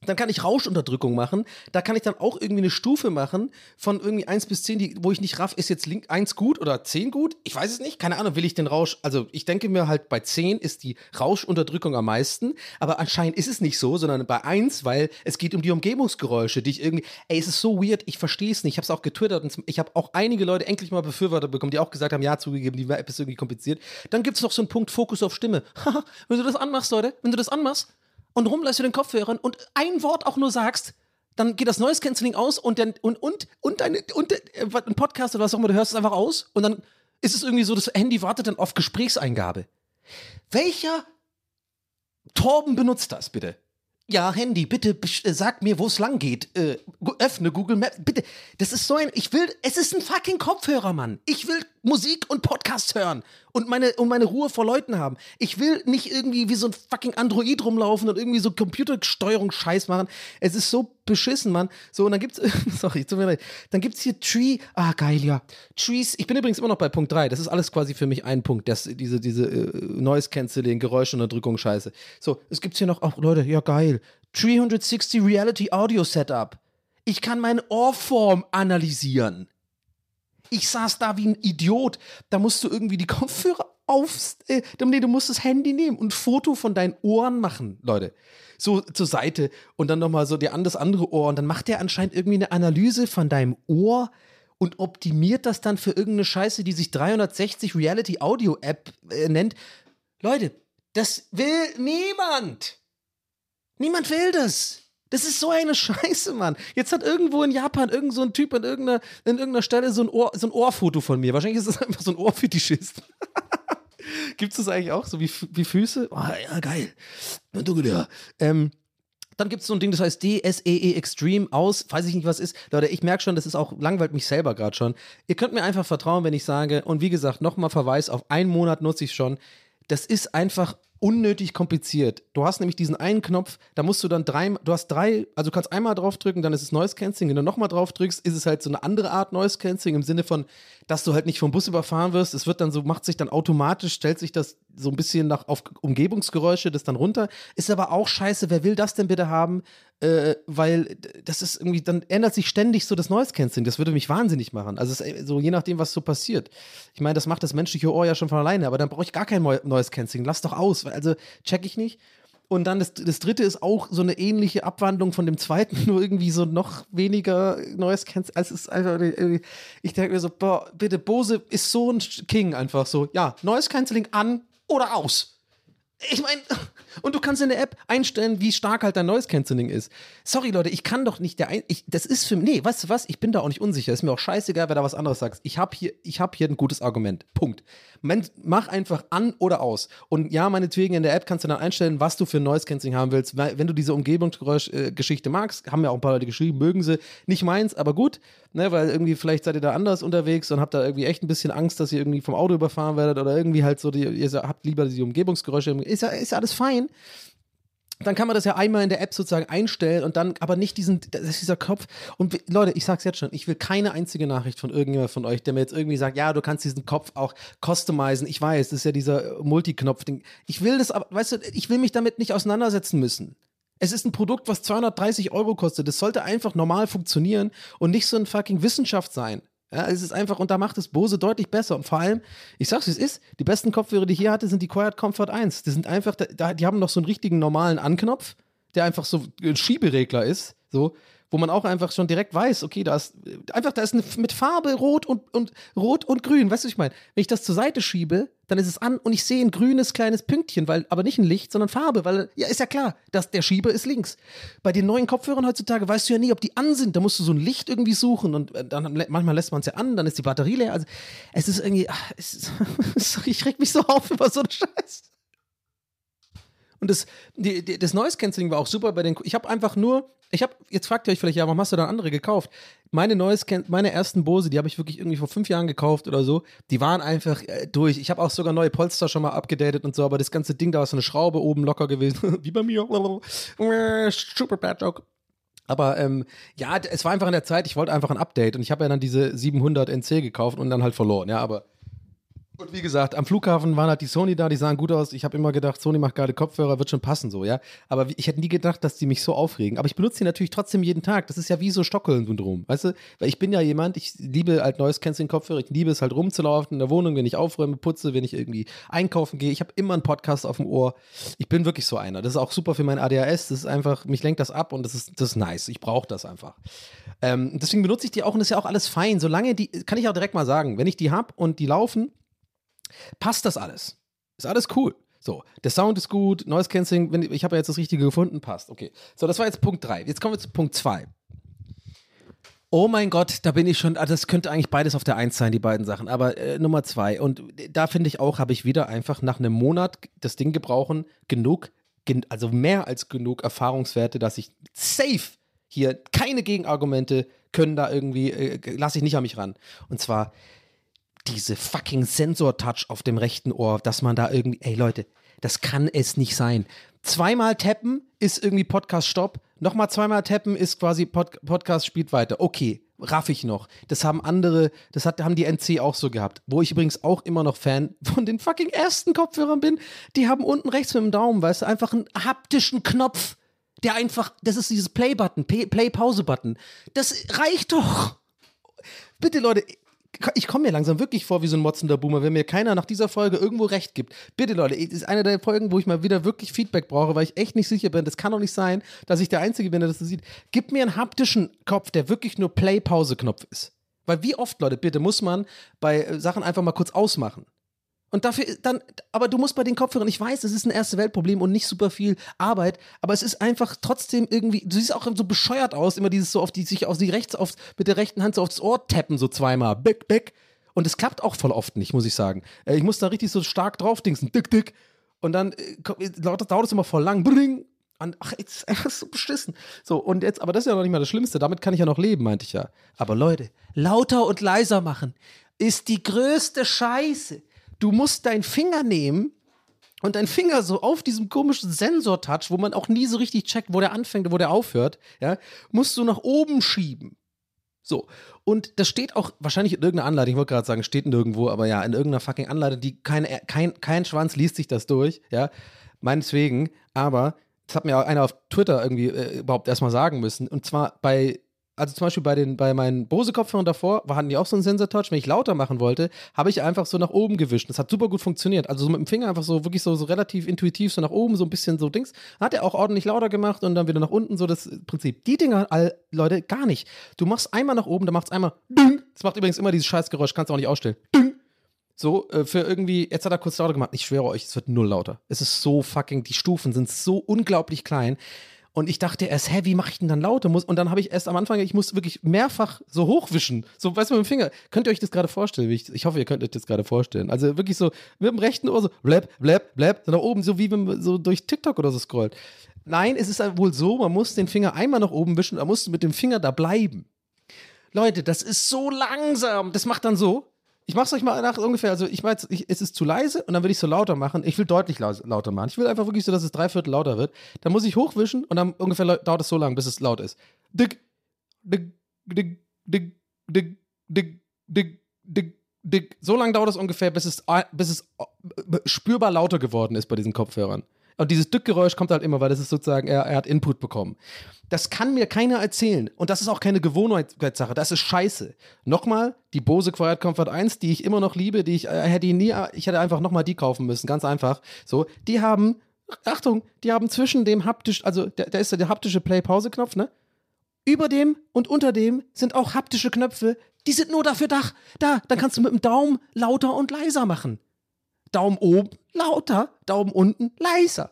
Dann kann ich Rauschunterdrückung machen. Da kann ich dann auch irgendwie eine Stufe machen von irgendwie 1 bis 10, die, wo ich nicht raff, ist jetzt Link 1 gut oder 10 gut? Ich weiß es nicht. Keine Ahnung, will ich den Rausch. Also ich denke mir halt, bei 10 ist die Rauschunterdrückung am meisten. Aber anscheinend ist es nicht so, sondern bei 1, weil es geht um die Umgebungsgeräusche, die ich irgendwie. Ey, es ist so weird, ich verstehe es nicht. Ich habe es auch getwittert und ich habe auch einige Leute endlich mal Befürworter bekommen, die auch gesagt haben, ja, zugegeben, die App ist irgendwie kompliziert. Dann gibt es noch so einen Punkt Fokus auf Stimme. Haha, wenn du das anmachst, Leute, wenn du das anmachst, und rumlässt du den Kopfhörern und ein Wort auch nur sagst, dann geht das Noise Cancelling aus und dann und und und deine und äh, ein Podcast oder was auch immer du hörst es einfach aus und dann ist es irgendwie so, das Handy wartet dann auf Gesprächseingabe. Welcher Torben benutzt das, bitte? Ja, Handy, bitte äh, sag mir, wo es lang geht. Äh, öffne Google Maps, bitte. Das ist so ein, ich will, es ist ein fucking Kopfhörer, Mann. Ich will Musik und Podcast hören und meine, und meine Ruhe vor Leuten haben. Ich will nicht irgendwie wie so ein fucking Android rumlaufen und irgendwie so Computersteuerung Scheiß machen. Es ist so beschissen, Mann. So, und dann gibt's, sorry, tut mir leid. Dann gibt's hier Tree, ah, geil, ja. Trees, ich bin übrigens immer noch bei Punkt 3. Das ist alles quasi für mich ein Punkt. Das, diese, diese äh, Noise Cancelling, Geräuschunterdrückung, Scheiße. So, es gibt's hier noch auch, Leute, ja, geil. 360 Reality Audio Setup. Ich kann meine Ohrform analysieren. Ich saß da wie ein Idiot. Da musst du irgendwie die Kopfhörer aufs. Äh, nee, du musst das Handy nehmen und ein Foto von deinen Ohren machen, Leute. So zur Seite und dann nochmal so dir an das andere Ohr. Und dann macht der anscheinend irgendwie eine Analyse von deinem Ohr und optimiert das dann für irgendeine Scheiße, die sich 360 Reality Audio App äh, nennt. Leute, das will niemand. Niemand will das. Das ist so eine Scheiße, Mann. Jetzt hat irgendwo in Japan irgend so ein Typ an irgendeiner, in irgendeiner Stelle so ein, Ohr, so ein Ohrfoto von mir. Wahrscheinlich ist es einfach so ein Ohrfetischist. Gibt es das eigentlich auch so wie, wie Füße? Oh, ja, geil. Ähm, dann gibt es so ein Ding, das heißt DSEE e Extreme aus. Weiß ich nicht, was ist. Leute, ich merke schon, das ist auch langweilt mich selber gerade schon. Ihr könnt mir einfach vertrauen, wenn ich sage, und wie gesagt, nochmal Verweis auf einen Monat nutze ich schon. Das ist einfach unnötig kompliziert. Du hast nämlich diesen einen Knopf, da musst du dann drei, du hast drei, also du kannst einmal draufdrücken, dann ist es Noise Cancelling, wenn du nochmal drauf drückst, ist es halt so eine andere Art Noise Cancelling im Sinne von, dass du halt nicht vom Bus überfahren wirst. Es wird dann so, macht sich dann automatisch, stellt sich das so ein bisschen nach auf Umgebungsgeräusche das dann runter. Ist aber auch scheiße, wer will das denn bitte haben? Äh, weil das ist irgendwie, dann ändert sich ständig so das Noise Cancelling. Das würde mich wahnsinnig machen. Also so je nachdem, was so passiert. Ich meine, das macht das menschliche Ohr ja schon von alleine, aber dann brauche ich gar kein Noise Cancelling. Lass doch aus. Also check ich nicht. Und dann das, das dritte ist auch so eine ähnliche Abwandlung von dem zweiten, nur irgendwie so noch weniger Noise Cancelling. Also es ist einfach, ich denke mir so, boah, bitte, Bose ist so ein King einfach so. Ja, Noise Cancelling an oder aus. Ich meine, und du kannst in der App einstellen, wie stark halt dein Noise Cancelling ist. Sorry, Leute, ich kann doch nicht der ein ich, das ist für nee, weißt du was? Ich bin da auch nicht unsicher. Ist mir auch scheißegal, wer da was anderes sagt. Ich habe hier habe hier ein gutes Argument. Punkt. mach einfach an oder aus. Und ja, meinetwegen in der App kannst du dann einstellen, was du für Noise Cancelling haben willst. Wenn du diese Umgebungsgeräusch-Geschichte äh, magst, haben ja auch ein paar Leute geschrieben, mögen sie. Nicht meins, aber gut, ne, weil irgendwie vielleicht seid ihr da anders unterwegs und habt da irgendwie echt ein bisschen Angst, dass ihr irgendwie vom Auto überfahren werdet oder irgendwie halt so, die, ihr habt lieber die Umgebungsgeräusche. Ist ja, ist alles fein dann kann man das ja einmal in der App sozusagen einstellen und dann aber nicht diesen, das ist dieser Kopf. Und Leute, ich sag's jetzt schon, ich will keine einzige Nachricht von irgendjemand von euch, der mir jetzt irgendwie sagt, ja, du kannst diesen Kopf auch customizen. Ich weiß, das ist ja dieser Multiknopf-Ding. Ich will das aber, weißt du, ich will mich damit nicht auseinandersetzen müssen. Es ist ein Produkt, was 230 Euro kostet. Das sollte einfach normal funktionieren und nicht so ein fucking Wissenschaft sein. Ja, es ist einfach, und da macht es Bose deutlich besser. Und vor allem, ich sag's wie es ist, die besten Kopfhörer, die ich hier hatte, sind die Quiet Comfort 1. Die sind einfach, die haben noch so einen richtigen normalen Anknopf, der einfach so ein Schieberegler ist. So, wo man auch einfach schon direkt weiß, okay, da ist einfach, da ist eine, mit Farbe rot und, und rot und grün, weißt du, was ich meine? Wenn ich das zur Seite schiebe, dann ist es an und ich sehe ein grünes kleines Pünktchen, weil, aber nicht ein Licht, sondern Farbe, weil, ja, ist ja klar, dass der Schieber ist links. Bei den neuen Kopfhörern heutzutage weißt du ja nie, ob die an sind, da musst du so ein Licht irgendwie suchen und äh, dann, manchmal lässt man es ja an, dann ist die Batterie leer, also, es ist irgendwie, ach, es ist, ich reg mich so auf über so einen Scheiß. Und das, die, die, das Noise Cancelling war auch super bei den. Ich habe einfach nur, ich habe, jetzt fragt ihr euch vielleicht, ja, warum hast du dann andere gekauft? Meine Noise meine ersten Bose, die habe ich wirklich irgendwie vor fünf Jahren gekauft oder so, die waren einfach äh, durch. Ich habe auch sogar neue Polster schon mal abgedatet und so, aber das ganze Ding, da war so eine Schraube oben locker gewesen, wie bei mir. Super bad joke. Aber ähm, ja, es war einfach in der Zeit, ich wollte einfach ein Update und ich habe ja dann diese 700 NC gekauft und dann halt verloren. Ja, aber und wie gesagt, am Flughafen waren halt die Sony da, die sahen gut aus. Ich habe immer gedacht, Sony macht geile Kopfhörer, wird schon passen so, ja. Aber ich hätte nie gedacht, dass die mich so aufregen. Aber ich benutze die natürlich trotzdem jeden Tag. Das ist ja wie so Stockholm-Syndrom, weißt du? Weil ich bin ja jemand, ich liebe halt neues Canceling-Kopfhörer, ich liebe es halt rumzulaufen in der Wohnung, wenn ich aufräume, putze, wenn ich irgendwie einkaufen gehe. Ich habe immer einen Podcast auf dem Ohr. Ich bin wirklich so einer. Das ist auch super für mein ADHS. Das ist einfach, mich lenkt das ab und das ist, das ist nice. Ich brauche das einfach. Ähm, deswegen benutze ich die auch und das ist ja auch alles fein. Solange die, kann ich auch direkt mal sagen, wenn ich die habe und die laufen, passt das alles. Ist alles cool. So, der Sound ist gut, Noise Cancelling, wenn, ich habe ja jetzt das Richtige gefunden, passt. Okay. So, das war jetzt Punkt 3. Jetzt kommen wir zu Punkt 2. Oh mein Gott, da bin ich schon, ah, das könnte eigentlich beides auf der Eins sein, die beiden Sachen. Aber äh, Nummer zwei. Und da finde ich auch, habe ich wieder einfach nach einem Monat das Ding gebrauchen, genug, gen also mehr als genug Erfahrungswerte, dass ich safe hier keine Gegenargumente können da irgendwie, äh, lasse ich nicht an mich ran. Und zwar diese fucking Sensor-Touch auf dem rechten Ohr, dass man da irgendwie, ey Leute, das kann es nicht sein. Zweimal tappen ist irgendwie Podcast-Stopp. Nochmal zweimal tappen ist quasi Pod Podcast spielt weiter. Okay, raff ich noch. Das haben andere, das hat, haben die NC auch so gehabt. Wo ich übrigens auch immer noch Fan von den fucking ersten Kopfhörern bin. Die haben unten rechts mit dem Daumen, weißt du, einfach einen haptischen Knopf, der einfach, das ist dieses Play-Button, Play-Pause-Button. Das reicht doch. Bitte, Leute, ich komme mir langsam wirklich vor wie so ein motzender Boomer, wenn mir keiner nach dieser Folge irgendwo recht gibt. Bitte, Leute, es ist eine der Folgen, wo ich mal wieder wirklich Feedback brauche, weil ich echt nicht sicher bin. Das kann doch nicht sein, dass ich der Einzige bin, der das sieht. Gib mir einen haptischen Kopf, der wirklich nur Play-Pause-Knopf ist. Weil wie oft, Leute, bitte muss man bei äh, Sachen einfach mal kurz ausmachen. Und dafür dann, aber du musst bei den Kopfhörern, ich weiß, es ist ein erste Weltproblem und nicht super viel Arbeit, aber es ist einfach trotzdem irgendwie, du siehst auch so bescheuert aus, immer dieses so auf die, sich auf die rechts, auf, mit der rechten Hand so aufs Ohr tappen, so zweimal, bick, bick. Und es klappt auch voll oft nicht, muss ich sagen. Äh, ich muss da richtig so stark drauf dingsen, dick, dick. Und dann äh, dauert es immer voll lang, bring. Und, ach, jetzt ist einfach so beschissen. So, und jetzt, aber das ist ja noch nicht mal das Schlimmste, damit kann ich ja noch leben, meinte ich ja. Aber Leute, lauter und leiser machen ist die größte Scheiße du musst deinen Finger nehmen und dein Finger so auf diesem komischen Sensor-Touch, wo man auch nie so richtig checkt, wo der anfängt und wo der aufhört, ja, musst du nach oben schieben. So. Und das steht auch wahrscheinlich in irgendeiner Anleitung, ich wollte gerade sagen, steht nirgendwo, aber ja, in irgendeiner fucking Anleitung, die kein, kein, kein Schwanz liest sich das durch, ja, meineswegen, aber das hat mir auch einer auf Twitter irgendwie äh, überhaupt erstmal sagen müssen. Und zwar bei also zum Beispiel bei, den, bei meinen Bose-Kopfhörern davor, hatten die auch so einen Sensor-Touch. Wenn ich lauter machen wollte, habe ich einfach so nach oben gewischt. Das hat super gut funktioniert. Also so mit dem Finger einfach so wirklich so, so relativ intuitiv so nach oben, so ein bisschen so Dings. Hat er auch ordentlich lauter gemacht und dann wieder nach unten, so das Prinzip. Die Dinger, all, Leute, gar nicht. Du machst einmal nach oben, dann macht es einmal Ding. Das macht übrigens immer dieses Scheißgeräusch, kannst du auch nicht ausstellen. Ding. So, äh, für irgendwie, jetzt hat er kurz lauter gemacht. Ich schwöre euch, es wird null lauter. Es ist so fucking, die Stufen sind so unglaublich klein. Und ich dachte erst, hä, wie mache ich denn dann lauter? und dann habe ich erst am Anfang, ich muss wirklich mehrfach so hochwischen. So, weißt du, mit dem Finger. Könnt ihr euch das gerade vorstellen? Ich, ich hoffe, ihr könnt euch das gerade vorstellen. Also wirklich so mit dem rechten Ohr so, blab, blab, blab, so nach oben, so wie wenn man so durch TikTok oder so scrollt. Nein, es ist wohl so, man muss den Finger einmal nach oben wischen, man muss mit dem Finger da bleiben. Leute, das ist so langsam. Das macht dann so. Ich mach's euch mal nach ungefähr, also ich meine, es ist zu leise und dann will ich so lauter machen. Ich will deutlich lauter machen. Ich will einfach wirklich so, dass es drei Viertel lauter wird. Dann muss ich hochwischen und dann ungefähr dauert es so lange, bis es laut ist. Dick, dick, dick, dick, dick, dick, dick, dick, dick. So lange dauert es ungefähr, bis es, bis es äh, spürbar lauter geworden ist bei diesen Kopfhörern. Und dieses Dückgeräusch kommt halt immer, weil das ist sozusagen, er, er hat Input bekommen. Das kann mir keiner erzählen. Und das ist auch keine Gewohnheitssache. Das ist scheiße. Nochmal, die Bose Quiet Comfort 1, die ich immer noch liebe, die ich äh, hätte nie, ich hätte einfach nochmal die kaufen müssen. Ganz einfach. So, die haben, Achtung, die haben zwischen dem haptisch, also da ist ja der haptische Play-Pause-Knopf, ne? Über dem und unter dem sind auch haptische Knöpfe. Die sind nur dafür da. Da, dann kannst du mit dem Daumen lauter und leiser machen. Daumen oben lauter, Daumen unten leiser.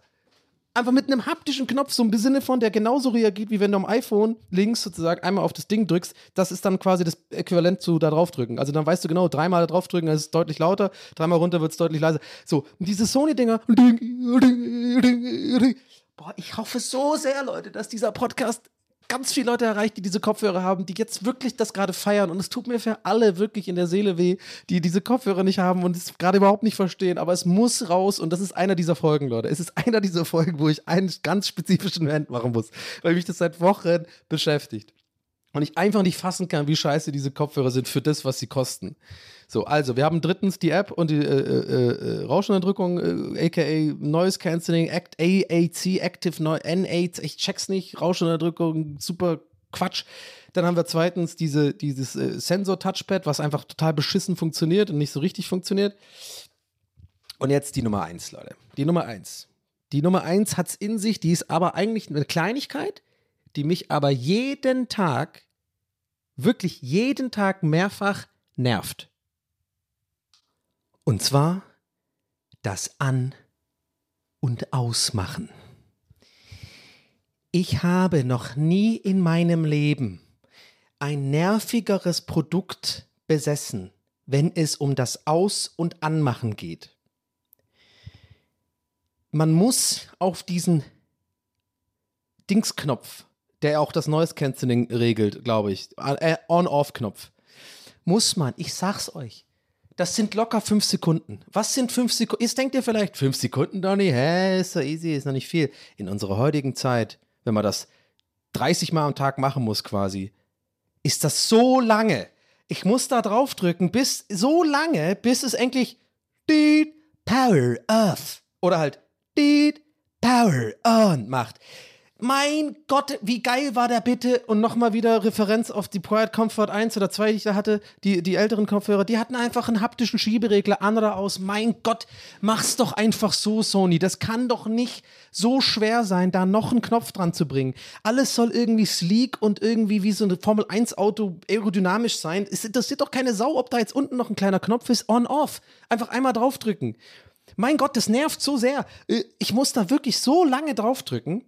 Einfach mit einem haptischen Knopf, so im Sinne von, der genauso reagiert, wie wenn du am iPhone links sozusagen einmal auf das Ding drückst. Das ist dann quasi das Äquivalent zu da drauf drücken. Also dann weißt du genau, dreimal da drauf drücken, dann ist es deutlich lauter, dreimal runter wird es deutlich leiser. So, und diese Sony-Dinger. Boah, ich hoffe so sehr, Leute, dass dieser Podcast ganz viele Leute erreicht, die diese Kopfhörer haben, die jetzt wirklich das gerade feiern. Und es tut mir für alle wirklich in der Seele weh, die diese Kopfhörer nicht haben und es gerade überhaupt nicht verstehen. Aber es muss raus und das ist einer dieser Folgen, Leute. Es ist einer dieser Folgen, wo ich einen ganz spezifischen Event machen muss, weil mich das seit Wochen beschäftigt. Und ich einfach nicht fassen kann, wie scheiße diese Kopfhörer sind für das, was sie kosten. So, also, wir haben drittens die App und die äh, äh, äh Rauschunterdrückung, äh, aka Noise Cancelling, Act, AAC, Active Noise, N8, ich check's nicht, Rauschunterdrückung, super Quatsch. Dann haben wir zweitens diese, dieses äh, Sensor-Touchpad, was einfach total beschissen funktioniert und nicht so richtig funktioniert. Und jetzt die Nummer eins, Leute. Die Nummer eins. Die Nummer eins hat's in sich, die ist aber eigentlich eine Kleinigkeit, die mich aber jeden Tag, wirklich jeden Tag mehrfach nervt. Und zwar das An- und Ausmachen. Ich habe noch nie in meinem Leben ein nervigeres Produkt besessen, wenn es um das Aus- und Anmachen geht. Man muss auf diesen Dingsknopf, der auch das Noise Cancelling regelt, glaube ich, äh, On-Off-Knopf, muss man, ich sag's euch, das sind locker fünf Sekunden. Was sind fünf Sekunden? Jetzt denkt ihr vielleicht, fünf Sekunden, Donny, hä, ist so easy, ist noch nicht viel. In unserer heutigen Zeit, wenn man das 30 Mal am Tag machen muss quasi, ist das so lange. Ich muss da draufdrücken, bis so lange, bis es endlich Deed Power Off oder halt Deed Power On macht. Mein Gott, wie geil war der bitte? Und nochmal wieder Referenz auf die Quiet Comfort 1 oder 2, die ich da hatte. Die, die älteren Kopfhörer, die hatten einfach einen haptischen Schieberegler an oder aus. Mein Gott, mach's doch einfach so, Sony. Das kann doch nicht so schwer sein, da noch einen Knopf dran zu bringen. Alles soll irgendwie sleek und irgendwie wie so ein Formel 1 Auto aerodynamisch sein. Es interessiert doch keine Sau, ob da jetzt unten noch ein kleiner Knopf ist. On-off. Einfach einmal draufdrücken. Mein Gott, das nervt so sehr. Äh, ich muss da wirklich so lange draufdrücken.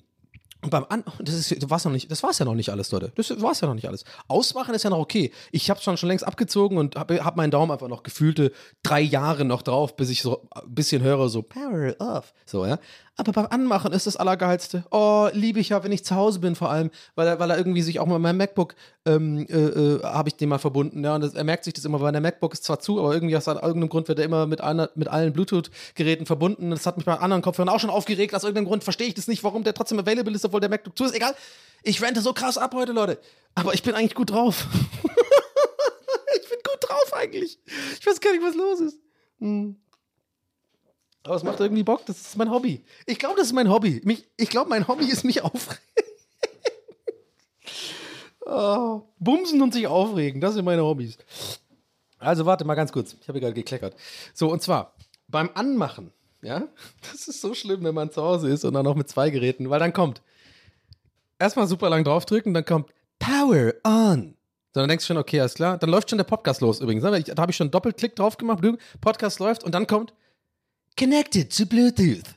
Und beim An das ist das war's noch nicht, das war's ja noch nicht alles, Leute. Das war's ja noch nicht alles. Ausmachen ist ja noch okay. Ich habe schon schon längst abgezogen und habe hab meinen Daumen einfach noch gefühlte drei Jahre noch drauf, bis ich so ein bisschen höre, so Power off. So, ja. Aber beim Anmachen ist das Allergeilste. Oh, liebe ich ja, wenn ich zu Hause bin, vor allem, weil er, weil er irgendwie sich auch mal mein MacBook, ähm, äh, äh, habe ich den mal verbunden, ja, und das, er merkt sich das immer, weil der MacBook ist zwar zu, aber irgendwie aus irgendeinem Grund wird er immer mit, einer, mit allen Bluetooth-Geräten verbunden. Das hat mich bei anderen Kopfhörern auch schon aufgeregt. Aus irgendeinem Grund verstehe ich das nicht, warum der trotzdem available ist, obwohl der MacBook zu ist. Egal. Ich rente so krass ab heute, Leute. Aber ich bin eigentlich gut drauf. ich bin gut drauf eigentlich. Ich weiß gar nicht, was los ist. Hm. Aber es macht irgendwie Bock, das ist mein Hobby. Ich glaube, das ist mein Hobby. Mich, ich glaube, mein Hobby ist mich aufregen. oh, bumsen und sich aufregen, das sind meine Hobbys. Also warte mal ganz kurz, ich habe gerade gekleckert. So, und zwar beim Anmachen, ja, das ist so schlimm, wenn man zu Hause ist und dann noch mit zwei Geräten, weil dann kommt erstmal super lang draufdrücken, dann kommt Power on. So, dann denkst du schon, okay, alles klar. Dann läuft schon der Podcast los übrigens. Ne? Da habe ich schon einen Doppelklick drauf gemacht, Podcast läuft und dann kommt connected to Bluetooth.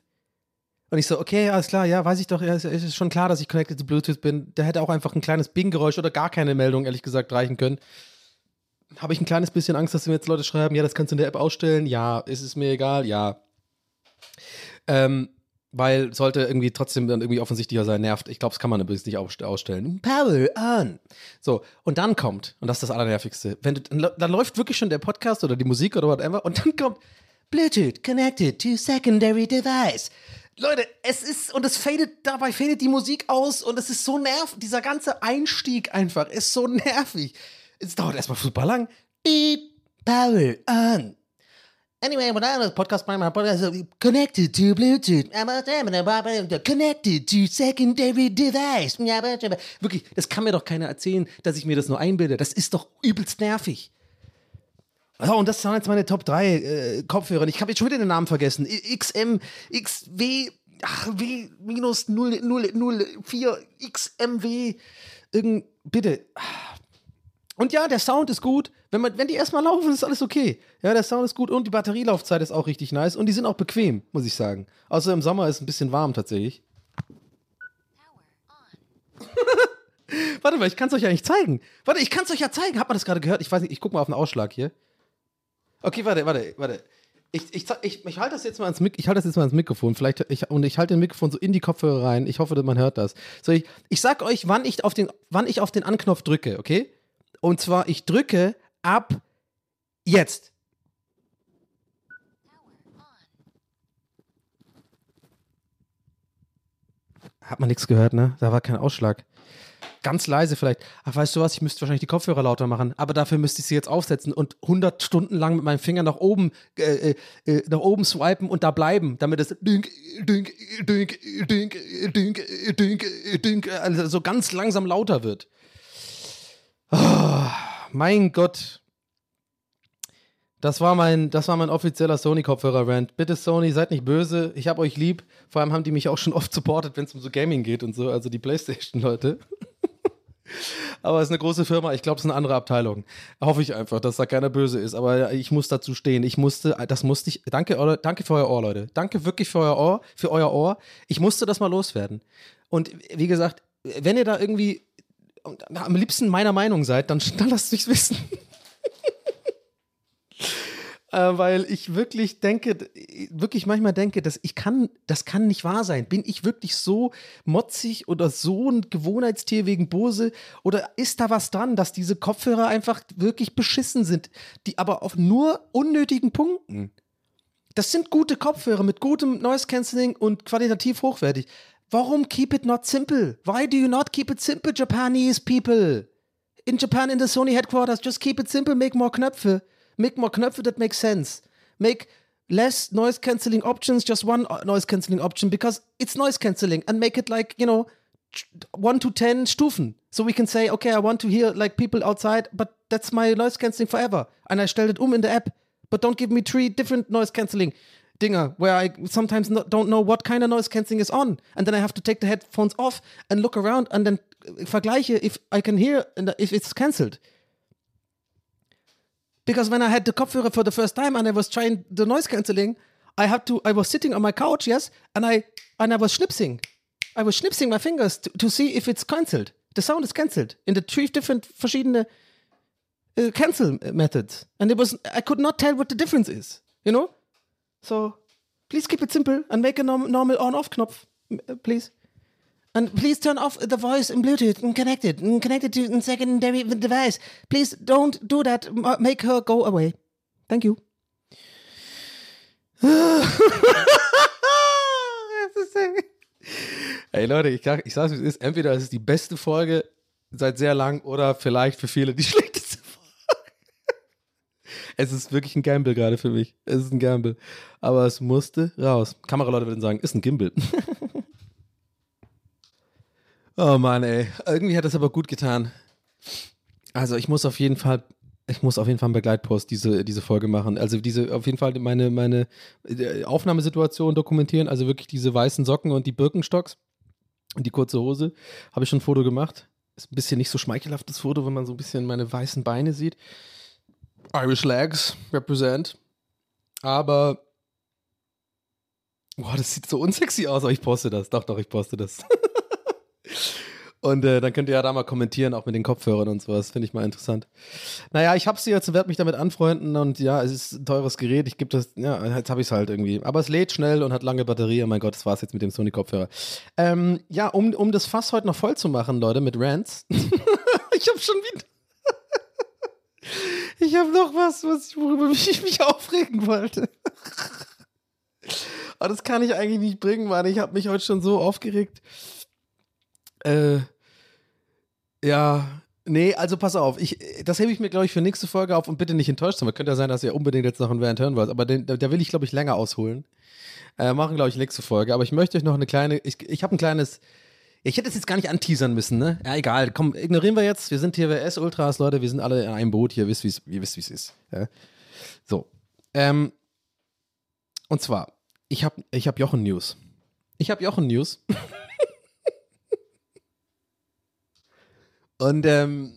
Und ich so, okay, alles klar, ja, weiß ich doch, ja, es ist schon klar, dass ich connected to Bluetooth bin. Da hätte auch einfach ein kleines Bing-Geräusch oder gar keine Meldung, ehrlich gesagt, reichen können. Habe ich ein kleines bisschen Angst, dass mir jetzt Leute schreiben, ja, das kannst du in der App ausstellen. Ja, ist es mir egal, ja. Ähm, weil sollte irgendwie trotzdem dann irgendwie offensichtlicher sein, nervt. Ich glaube, das kann man übrigens nicht ausstellen. Power on. So, und dann kommt, und das ist das Allernervigste, wenn du, dann läuft wirklich schon der Podcast oder die Musik oder whatever, und dann kommt Bluetooth connected to secondary device. Leute, es ist, und es fadet, dabei fadet die Musik aus und es ist so nervig. Dieser ganze Einstieg einfach ist so nervig. Es dauert erstmal super lang. Beep, power on. Anyway, when I was podcast my podcast, connected to Bluetooth, connected to secondary device. Wirklich, das kann mir doch keiner erzählen, dass ich mir das nur einbilde. Das ist doch übelst nervig. Oh, und das waren jetzt meine Top 3 äh, Kopfhörer. Ich habe jetzt schon wieder den Namen vergessen. XM, XW, ach, W minus 004 XMW. Irgend, bitte. Und ja, der Sound ist gut. Wenn, man, wenn die erstmal laufen, ist alles okay. Ja, der Sound ist gut und die Batterielaufzeit ist auch richtig nice. Und die sind auch bequem, muss ich sagen. Außer im Sommer ist es ein bisschen warm tatsächlich. Warte mal, ich kann es euch ja nicht zeigen. Warte, ich kann es euch ja zeigen. Hat man das gerade gehört? Ich weiß nicht, ich gucke mal auf den Ausschlag hier. Okay, warte, warte, warte. Ich, ich, ich, ich halte das jetzt mal ans halte das jetzt mal ans Mikrofon, vielleicht ich, und ich halte den Mikrofon so in die Kopfhörer rein. Ich hoffe, man hört das. So, ich, ich sag euch, wann ich auf den, wann ich auf den Anknopf drücke, okay? Und zwar, ich drücke ab jetzt. Hat man nichts gehört, ne? Da war kein Ausschlag ganz leise vielleicht. Ach, weißt du was, ich müsste wahrscheinlich die Kopfhörer lauter machen, aber dafür müsste ich sie jetzt aufsetzen und 100 Stunden lang mit meinem Finger nach oben, äh, äh, äh, nach oben swipen und da bleiben, damit es dünk, dünk, dünk, dünk, dünk, dünk, dünk, also so ganz langsam lauter wird. Oh, mein Gott. Das war mein, das war mein offizieller Sony-Kopfhörer-Rant. Bitte Sony, seid nicht böse. Ich hab euch lieb. Vor allem haben die mich auch schon oft supportet, wenn es um so Gaming geht und so, also die Playstation-Leute. Aber es ist eine große Firma, ich glaube, es ist eine andere Abteilung. Hoffe ich einfach, dass da keiner böse ist. Aber ich muss dazu stehen. Ich musste, das musste ich. Danke, danke für euer Ohr, Leute. Danke wirklich für euer Ohr, für euer Ohr. Ich musste das mal loswerden. Und wie gesagt, wenn ihr da irgendwie am liebsten meiner Meinung seid, dann, dann lasst mich wissen. Äh, weil ich wirklich denke, wirklich manchmal denke, dass ich kann, das kann nicht wahr sein. Bin ich wirklich so motzig oder so ein Gewohnheitstier wegen Bose? Oder ist da was dran, dass diese Kopfhörer einfach wirklich beschissen sind, die aber auf nur unnötigen Punkten? Das sind gute Kopfhörer mit gutem Noise Cancelling und qualitativ hochwertig. Warum keep it not simple? Why do you not keep it simple, Japanese people? In Japan, in the Sony headquarters, just keep it simple, make more Knöpfe. Make more Knöpfe that make sense. Make less noise cancelling options, just one noise cancelling option because it's noise cancelling and make it like, you know, 1 to 10 Stufen. So we can say, okay, I want to hear like people outside, but that's my noise cancelling forever. And I stelle it um in the app. But don't give me three different noise cancelling dinger where I sometimes don't know what kind of noise cancelling is on. And then I have to take the headphones off and look around and then vergleiche if I can hear and if it's cancelled. Because when I had the Kopfhörer for the first time and I was trying the noise cancelling, I had to I was sitting on my couch, yes, and I and I was schnipsing. I was schnipsing my fingers to, to see if it's cancelled. The sound is cancelled in the three different verschiedene uh, cancel methods. And it was I could not tell what the difference is, you know? So please keep it simple and make a norm normal on-off knopf, uh, please. And please turn off the voice in Bluetooth and connect it and connect it to a secondary device. Please don't do that. Make her go away. Thank you. Hey Leute, ich, ich sag's wie es ist. Entweder es ist die beste Folge seit sehr lang oder vielleicht für viele die schlechteste Folge. Es ist wirklich ein Gamble gerade für mich. Es ist ein Gamble. Aber es musste raus. Kameraleute würden sagen, ist ein Gimbal. Oh Mann, ey. Irgendwie hat das aber gut getan. Also ich muss auf jeden Fall, ich muss auf jeden Fall einen Begleitpost diese, diese Folge machen. Also diese, auf jeden Fall meine, meine äh, Aufnahmesituation dokumentieren. Also wirklich diese weißen Socken und die Birkenstocks und die kurze Hose. Habe ich schon ein Foto gemacht. Ist ein bisschen nicht so schmeichelhaftes Foto, wenn man so ein bisschen meine weißen Beine sieht. Irish Legs represent. Aber Boah, das sieht so unsexy aus, aber ich poste das. Doch, doch, ich poste das. Und äh, dann könnt ihr ja da mal kommentieren, auch mit den Kopfhörern und sowas. Finde ich mal interessant. Naja, ich habe sie jetzt und werde mich damit anfreunden. Und ja, es ist ein teures Gerät. Ich gebe das, ja, jetzt habe ich es halt irgendwie. Aber es lädt schnell und hat lange Batterie. Oh mein Gott, das war's jetzt mit dem Sony-Kopfhörer. Ähm, ja, um, um das Fass heute noch voll zu machen, Leute, mit Rants. ich habe schon wieder. ich habe noch was, was ich, worüber ich mich aufregen wollte. Aber das kann ich eigentlich nicht bringen, Mann. Ich habe mich heute schon so aufgeregt. Äh, ja, nee, also pass auf. Ich, das hebe ich mir, glaube ich, für nächste Folge auf und bitte nicht enttäuscht sein. Könnte ja sein, dass ihr unbedingt jetzt noch einen Rant hören wollt, aber den, da will ich, glaube ich, länger ausholen. Äh, machen, glaube ich, nächste Folge. Aber ich möchte euch noch eine kleine, ich, ich habe ein kleines, ich hätte es jetzt gar nicht anteasern müssen, ne? Ja, egal. Komm, ignorieren wir jetzt. Wir sind hier WS Ultras, Leute. Wir sind alle in einem Boot hier. Ihr wisst, wie es ist. Ja? So. Ähm, und zwar, ich habe ich hab Jochen News. Ich habe Jochen Und ähm,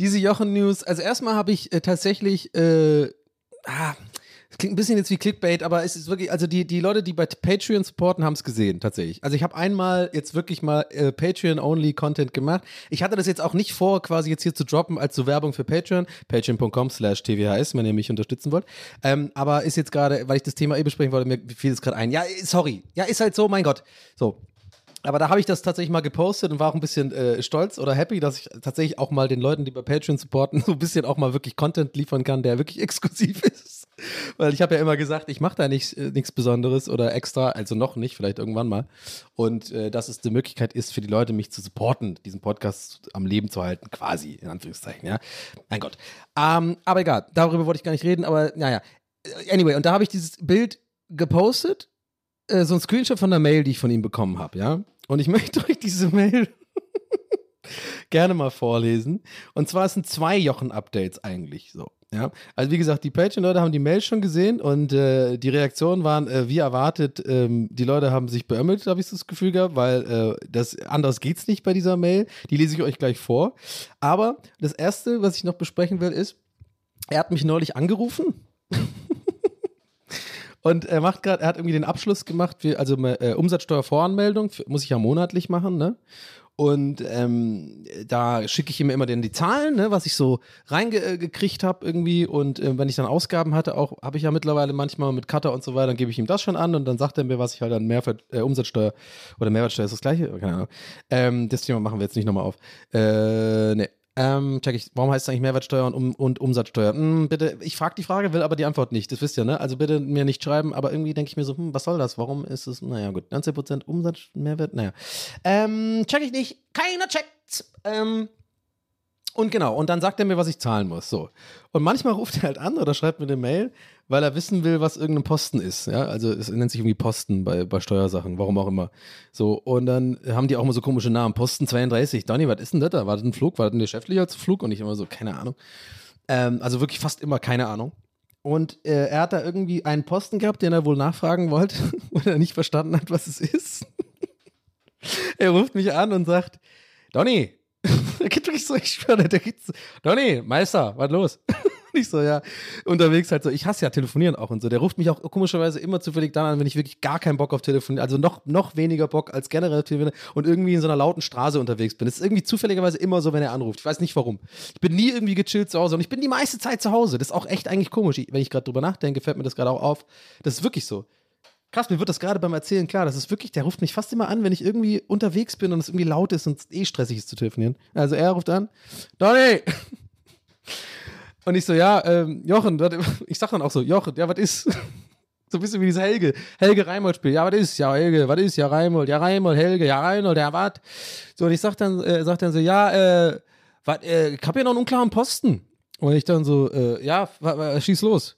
diese Jochen-News, also erstmal habe ich äh, tatsächlich, äh, ah, das klingt ein bisschen jetzt wie Clickbait, aber es ist wirklich, also die, die Leute, die bei Patreon supporten, haben es gesehen, tatsächlich. Also ich habe einmal jetzt wirklich mal äh, Patreon-only-Content gemacht. Ich hatte das jetzt auch nicht vor, quasi jetzt hier zu droppen als so Werbung für Patreon. Patreon.com slash tvhs, wenn ihr mich unterstützen wollt. Ähm, aber ist jetzt gerade, weil ich das Thema eh besprechen wollte, mir fiel es gerade ein. Ja, sorry. Ja, ist halt so, mein Gott. So, aber da habe ich das tatsächlich mal gepostet und war auch ein bisschen äh, stolz oder happy, dass ich tatsächlich auch mal den Leuten, die bei Patreon supporten, so ein bisschen auch mal wirklich Content liefern kann, der wirklich exklusiv ist. Weil ich habe ja immer gesagt, ich mache da nichts äh, nichts Besonderes oder extra, also noch nicht, vielleicht irgendwann mal. Und äh, dass es die Möglichkeit ist für die Leute, mich zu supporten, diesen Podcast am Leben zu halten, quasi, in Anführungszeichen, ja. Mein Gott. Ähm, aber egal, darüber wollte ich gar nicht reden, aber naja. Anyway, und da habe ich dieses Bild gepostet äh, so ein Screenshot von der Mail, die ich von ihm bekommen habe, ja. Und ich möchte euch diese Mail gerne mal vorlesen. Und zwar sind zwei Jochen-Updates eigentlich so. Ja, also wie gesagt, die Patreon-Leute haben die Mail schon gesehen und äh, die Reaktionen waren äh, wie erwartet. Ähm, die Leute haben sich beömmelt, habe ich das Gefühl gehabt, weil äh, das anders geht's nicht bei dieser Mail. Die lese ich euch gleich vor. Aber das erste, was ich noch besprechen will, ist, er hat mich neulich angerufen. Und er macht gerade, er hat irgendwie den Abschluss gemacht, für, also äh, Umsatzsteuervoranmeldung, für, muss ich ja monatlich machen, ne? Und ähm, da schicke ich ihm immer dann die Zahlen, ne, was ich so reingekriegt habe irgendwie. Und äh, wenn ich dann Ausgaben hatte, auch habe ich ja mittlerweile manchmal mit Cutter und so weiter, dann gebe ich ihm das schon an und dann sagt er mir, was ich halt an Mehrwert, äh, Umsatzsteuer oder Mehrwertsteuer ist das gleiche, keine Ahnung. Ähm, das Thema machen wir jetzt nicht nochmal auf. Äh, ne. Ähm, check ich, warum heißt es eigentlich Mehrwertsteuer und, um, und Umsatzsteuer? Hm, bitte, ich frage die Frage, will aber die Antwort nicht. Das wisst ihr, ne? Also bitte mir nicht schreiben, aber irgendwie denke ich mir so, hm, was soll das? Warum ist es, naja, gut, 19% Umsatz, Mehrwert, naja. Ähm, check ich nicht, keiner checkt. Ähm, und genau, und dann sagt er mir, was ich zahlen muss. So. Und manchmal ruft er halt an oder schreibt mir eine Mail, weil er wissen will, was irgendein Posten ist. Ja, also es nennt sich irgendwie Posten bei, bei Steuersachen, warum auch immer. So, und dann haben die auch immer so komische Namen. Posten 32. Donny, was ist denn das da? War das ein Flug? War das ein geschäftlicher Flug? Und ich immer so, keine Ahnung. Ähm, also wirklich fast immer keine Ahnung. Und äh, er hat da irgendwie einen Posten gehabt, den er wohl nachfragen wollte, und er nicht verstanden hat, was es ist. er ruft mich an und sagt, Donny, der geht wirklich so, ich schwöre, geht so, Donny, Meister, was los? ich so, ja, unterwegs halt so, ich hasse ja telefonieren auch und so. Der ruft mich auch komischerweise immer zufällig dann an, wenn ich wirklich gar keinen Bock auf telefonieren, also noch, noch weniger Bock als generell telefonieren und irgendwie in so einer lauten Straße unterwegs bin. Das ist irgendwie zufälligerweise immer so, wenn er anruft. Ich weiß nicht warum. Ich bin nie irgendwie gechillt zu Hause und ich bin die meiste Zeit zu Hause. Das ist auch echt eigentlich komisch. Wenn ich gerade drüber nachdenke, fällt mir das gerade auch auf. Das ist wirklich so. Krass, mir wird das gerade beim Erzählen klar. Das ist wirklich, der ruft mich fast immer an, wenn ich irgendwie unterwegs bin und es irgendwie laut ist und es eh stressig ist zu telefonieren. Also er ruft an, Donny! Und ich so, ja, ähm, Jochen, ich sag dann auch so, Jochen, ja, was ist? So ein bisschen wie dieses Helge, Helge Reimold-Spiel. Ja, was ist? Ja, Helge, was ist? Ja, Reimold, ja, Reimold, Helge, ja, Reimold, ja, was? So, und ich sag dann, äh, sag dann so, ja, äh, wat, äh, ich hab hier noch einen unklaren Posten. Und ich dann so, äh, ja, schieß los.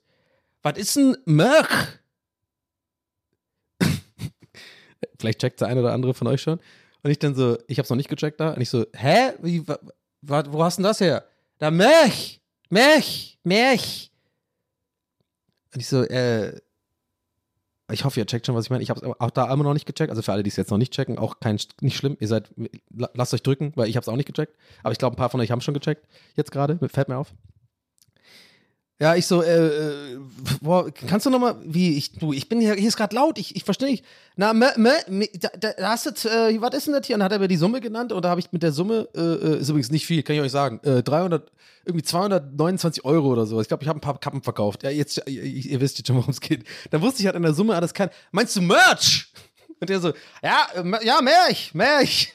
Was ist ein Mörch? Vielleicht checkt der eine oder andere von euch schon. Und ich dann so, ich hab's noch nicht gecheckt da. Und ich so, hä? Wie, wa, wa, wo hast du denn das her? Da Mörch! Mörch! Mörch! Und ich so, äh, ich hoffe, ihr checkt schon, was ich meine. Ich habe es auch da immer noch nicht gecheckt. Also für alle, die es jetzt noch nicht checken, auch kein, nicht schlimm. Ihr seid, lasst euch drücken, weil ich habe es auch nicht gecheckt. Aber ich glaube, ein paar von euch haben schon gecheckt. Jetzt gerade, fällt mir auf. Ja, ich so, äh, äh, boah, kannst du nochmal, wie, ich, du, ich bin hier, hier ist gerade laut, ich, ich verstehe nicht. Na, me, me, da, da hast du, äh, was ist denn das hier? Und dann hat er mir die Summe genannt und da habe ich mit der Summe, äh, äh, ist übrigens nicht viel, kann ich euch sagen, äh, 300, irgendwie 229 Euro oder so. Ich glaube, ich habe ein paar Kappen verkauft. Ja, jetzt, ihr, ihr wisst jetzt schon, worum es geht. Dann wusste ich halt in der Summe, alles kann. Meinst du Merch? Und der so, ja, ja, Merch, Merch.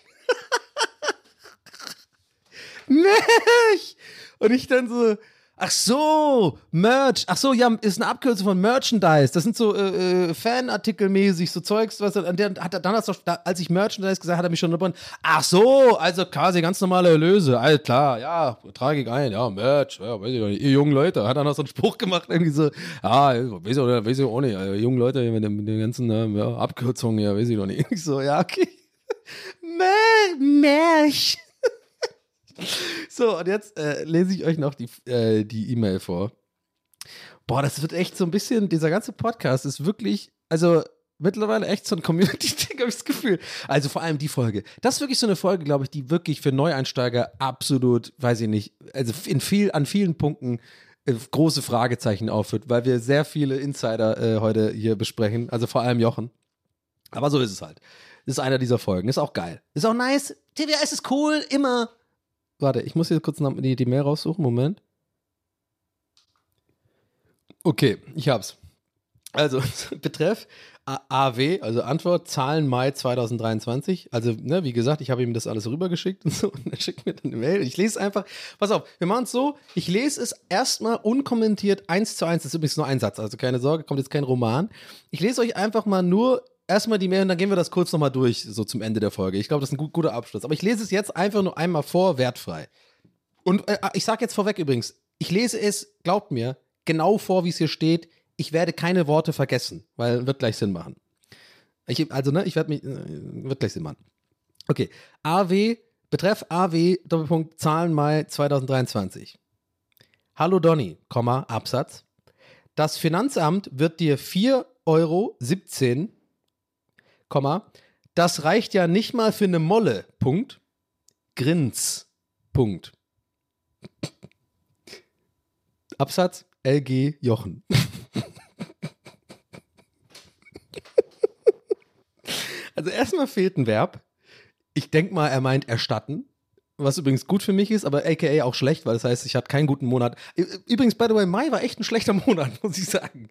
Merch. Und ich dann so, Ach so, Merch. Ach so, ja, ist eine Abkürzung von Merchandise. Das sind so äh, äh, Fanartikelmäßig, so Zeugs, was er, der hat dann hast du, als ich Merchandise gesagt, hat er mich schon unterbrochen. Ach so, also quasi ganz normale Erlöse. All klar, ja, trage ich ein, ja, Merch, ja, weiß ich doch nicht. Ihr jungen Leute, hat er noch so einen Spruch gemacht, irgendwie so, ja, weiß ich, weiß ich auch nicht, also, jungen Leute mit, den, mit den ganzen äh, ja, Abkürzungen, ja, weiß ich doch nicht. Ich so, ja, okay. Merch. So, und jetzt äh, lese ich euch noch die äh, E-Mail vor. Boah, das wird echt so ein bisschen, dieser ganze Podcast ist wirklich, also mittlerweile echt so ein Community-Ding, habe ich das Gefühl. Also vor allem die Folge. Das ist wirklich so eine Folge, glaube ich, die wirklich für Neueinsteiger absolut, weiß ich nicht, also in viel, an vielen Punkten äh, große Fragezeichen aufführt, weil wir sehr viele Insider äh, heute hier besprechen, also vor allem Jochen. Aber so ist es halt. Ist einer dieser Folgen. Ist auch geil. Ist auch nice. TWS ist cool, immer. Warte, ich muss hier kurz die, die Mail raussuchen. Moment. Okay, ich hab's. Also, betreff AW, also Antwort, Zahlen Mai 2023. Also, ne, wie gesagt, ich habe ihm das alles rübergeschickt und so. Und er schickt mir dann eine Mail. Ich lese einfach, pass auf, wir machen es so, ich lese es erstmal unkommentiert eins zu eins. Das ist übrigens nur ein Satz, also keine Sorge, kommt jetzt kein Roman. Ich lese euch einfach mal nur erstmal die Mail und dann gehen wir das kurz nochmal durch, so zum Ende der Folge. Ich glaube, das ist ein gut, guter Abschluss. Aber ich lese es jetzt einfach nur einmal vor, wertfrei. Und äh, ich sage jetzt vorweg übrigens, ich lese es, glaubt mir, genau vor, wie es hier steht. Ich werde keine Worte vergessen, weil wird gleich Sinn machen. Ich, also, ne, ich werde mich, äh, wird gleich Sinn machen. Okay, AW, betreff AW, Doppelpunkt, Zahlen Mai 2023. Hallo Donny, Komma, Absatz. Das Finanzamt wird dir 4,17 Euro Komma, das reicht ja nicht mal für eine Molle. Punkt. Grins. Punkt. Absatz LG Jochen. also erstmal fehlt ein Verb. Ich denke mal, er meint erstatten. Was übrigens gut für mich ist, aber aka auch schlecht, weil das heißt, ich hatte keinen guten Monat. Übrigens, by the way, Mai war echt ein schlechter Monat, muss ich sagen.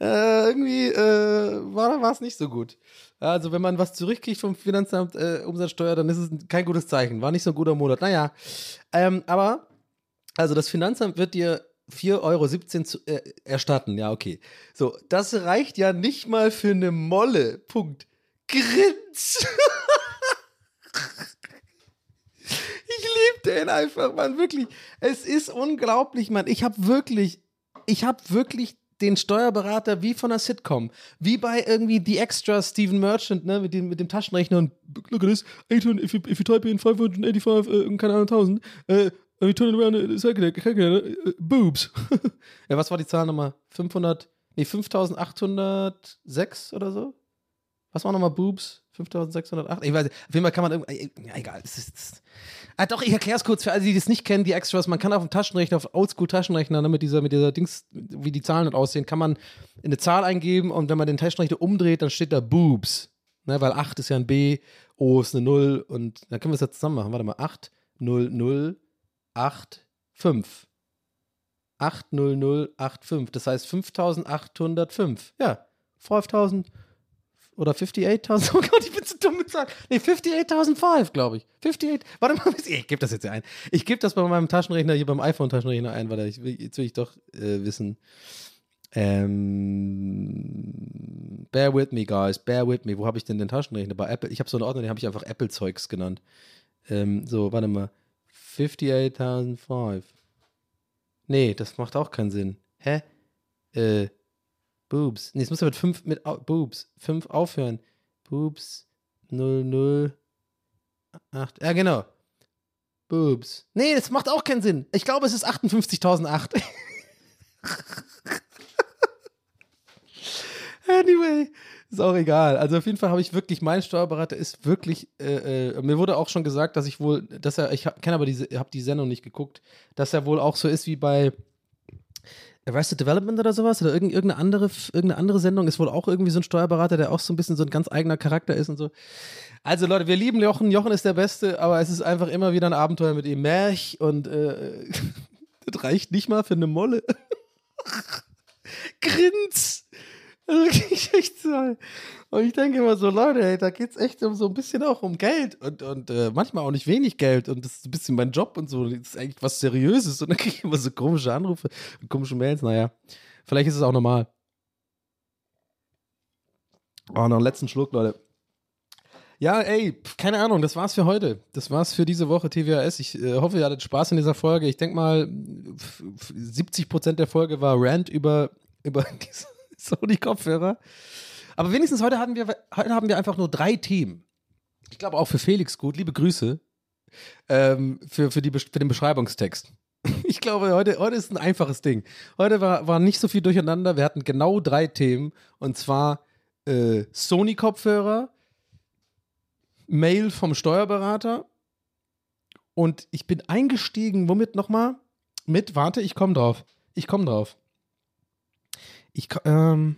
Äh, irgendwie äh, war es nicht so gut. Also, wenn man was zurückkriegt vom Finanzamt äh, Umsatzsteuer, dann ist es kein gutes Zeichen. War nicht so ein guter Monat. Naja, ähm, aber, also das Finanzamt wird dir 4,17 Euro zu, äh, erstatten. Ja, okay. So, das reicht ja nicht mal für eine Molle. Punkt. Grins. Ich liebe den einfach, Mann, wirklich. Es ist unglaublich, Mann. Ich habe wirklich, ich habe wirklich den Steuerberater wie von einer Sitcom. Wie bei irgendwie The Extra Steven Merchant, ne, mit dem, mit dem Taschenrechner und look at this, 800, if you, if you type in 585, uh, keine Ahnung, 1000, uh, you turn it around, calculator, uh, boobs. ja, was war die Zahl nochmal? 500, nee, 5806 oder so? Was war nochmal Boobs? 5608? Ich weiß nicht. Auf jeden Fall kann man irgendwie. Ja, egal. Das ist, das ah, doch, ich erkläre es kurz für alle, die das nicht kennen, die Extras. Man kann auf dem Taschenrechner, auf Oldschool-Taschenrechner, ne, mit dieser, mit dieser Dings, wie die Zahlen dort aussehen, kann man eine Zahl eingeben und wenn man den Taschenrechner umdreht, dann steht da Boobs. Ne, weil 8 ist ja ein B, O ist eine 0 und dann können wir es ja zusammen machen. Warte mal. 8, 0, 0, 8, 5. 80085. Das heißt 5805. Ja, 5000 oder 58.000. Oh Gott, ich bin zu dumm Zahlen. Nee, 58.005, glaube ich. 58. Warte mal, ich gebe das jetzt ein. Ich gebe das bei meinem Taschenrechner, hier beim iPhone-Taschenrechner ein, weil ich, jetzt will ich doch äh, wissen. Ähm, bear with me, guys. Bear with me. Wo habe ich denn den Taschenrechner? Bei Apple. Ich habe so eine Ordnung, den habe ich einfach Apple-Zeugs genannt. Ähm, so, warte mal. 58.005. Nee, das macht auch keinen Sinn. Hä? Äh, Boobs. Nee, es muss ja mit 5 mit Boobs. 5 aufhören. Boobs 00 8. Ja, genau. Boobs. Nee, das macht auch keinen Sinn. Ich glaube, es ist 58.008. anyway, ist auch egal. Also auf jeden Fall habe ich wirklich, mein Steuerberater ist wirklich, äh, äh, mir wurde auch schon gesagt, dass ich wohl, dass er, ich kenne aber diese, habe die Sendung nicht geguckt, dass er wohl auch so ist wie bei Arrested Development oder sowas oder irgendeine andere, irgendeine andere Sendung ist wohl auch irgendwie so ein Steuerberater, der auch so ein bisschen so ein ganz eigener Charakter ist und so. Also Leute, wir lieben Jochen. Jochen ist der Beste, aber es ist einfach immer wieder ein Abenteuer mit ihm. Märch und äh, das reicht nicht mal für eine Molle. Grins. Wirklich echt so. Und ich denke immer so, Leute, ey, da geht es echt um so ein bisschen auch um Geld und, und äh, manchmal auch nicht wenig Geld. Und das ist ein bisschen mein Job und so. Das ist eigentlich was Seriöses. Und dann kriege ich immer so komische Anrufe und komische Mails. Naja, vielleicht ist es auch normal. Oh, noch einen letzten Schluck, Leute. Ja, ey, keine Ahnung, das war's für heute. Das war's für diese Woche TWAS. Ich äh, hoffe, ihr hattet Spaß in dieser Folge. Ich denke mal, 70% der Folge war Rant über, über diese Sony-Kopfhörer. Aber wenigstens heute, hatten wir, heute haben wir einfach nur drei Themen. Ich glaube auch für Felix gut. Liebe Grüße ähm, für, für, die, für den Beschreibungstext. Ich glaube, heute, heute ist ein einfaches Ding. Heute war, war nicht so viel durcheinander. Wir hatten genau drei Themen. Und zwar äh, Sony-Kopfhörer, Mail vom Steuerberater. Und ich bin eingestiegen, womit nochmal? Mit, warte, ich komme drauf. Ich komme drauf. Ich, ähm,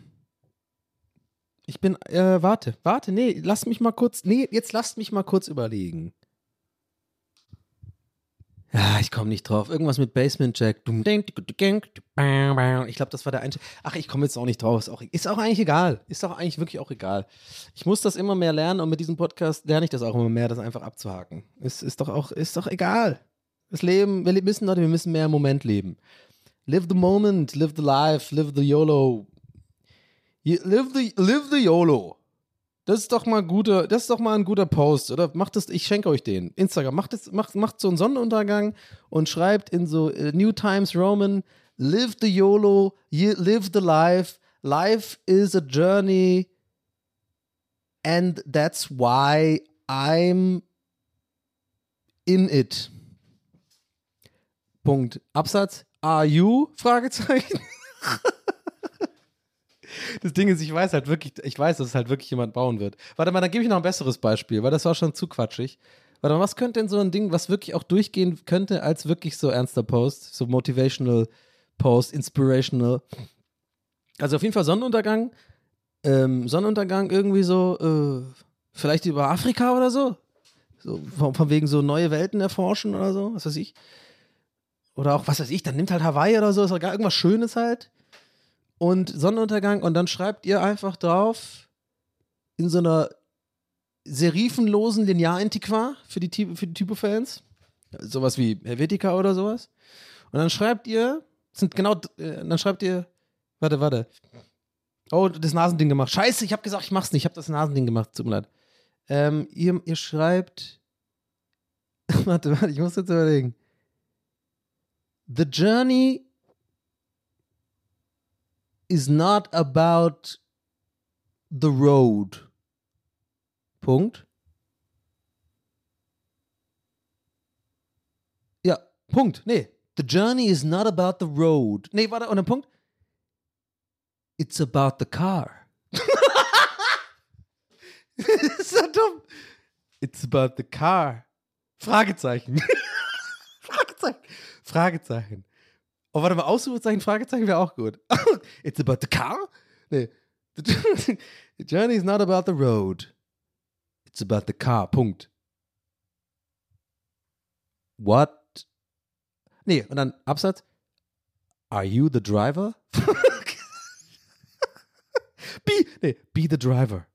ich bin, äh, warte, warte, nee, lass mich mal kurz, nee, jetzt lasst mich mal kurz überlegen. Ja, ich komme nicht drauf. Irgendwas mit Basement Jack. Ich glaube, das war der Einstieg. Ach, ich komme jetzt auch nicht drauf. Ist auch, ist auch eigentlich egal. Ist auch eigentlich wirklich auch egal. Ich muss das immer mehr lernen und mit diesem Podcast lerne ich das auch immer mehr, das einfach abzuhaken. Ist, ist doch auch, ist doch egal. Das Leben, wir müssen, Leute, wir müssen mehr im Moment leben. Live the moment, live the life, live the YOLO Live the, live the YOLO. Das ist doch mal guter, das ist doch mal ein guter Post, oder? Macht das, ich schenke euch den. Instagram, macht, das, macht, macht so einen Sonnenuntergang und schreibt in so uh, New Times Roman, live the YOLO, live the life. Life is a journey and that's why I'm in it. Punkt. Absatz. Are you? Fragezeichen. Das Ding ist, ich weiß halt wirklich, ich weiß, dass es halt wirklich jemand bauen wird. Warte mal, dann gebe ich noch ein besseres Beispiel, weil das war schon zu quatschig. Warte mal, was könnte denn so ein Ding, was wirklich auch durchgehen könnte, als wirklich so ernster Post, so motivational Post, inspirational. Also auf jeden Fall Sonnenuntergang, ähm, Sonnenuntergang irgendwie so, äh, vielleicht über Afrika oder so. So, von, von wegen so neue Welten erforschen oder so, was weiß ich. Oder auch, was weiß ich, dann nimmt halt Hawaii oder so, ist halt irgendwas Schönes halt. Und Sonnenuntergang und dann schreibt ihr einfach drauf in so einer serifenlosen Linear-Antiqua für die, für die Typo-Fans. Sowas wie Helvetica oder sowas. Und dann schreibt ihr, sind genau, äh, dann schreibt ihr, warte, warte. Oh, das Nasending gemacht. Scheiße, ich habe gesagt, ich mach's nicht. Ich habe das Nasending gemacht. Tut mir leid. Ähm, ihr, ihr schreibt, warte, warte, ich muss jetzt überlegen. The journey is not about the road. Punkt. Ja, Punkt. Nee. The journey is not about the road. Nee, warte, und ein Punkt. It's about the car. so dumm. It's about the car. Fragezeichen. Fragezeichen. Fragezeichen. Oh, warte mal, Ausrufezeichen, Fragezeichen wäre auch gut. It's about the car? Nee. The journey is not about the road. It's about the car. Punkt. What? Nee, und dann Absatz. Are you the driver? be, nee, be the driver.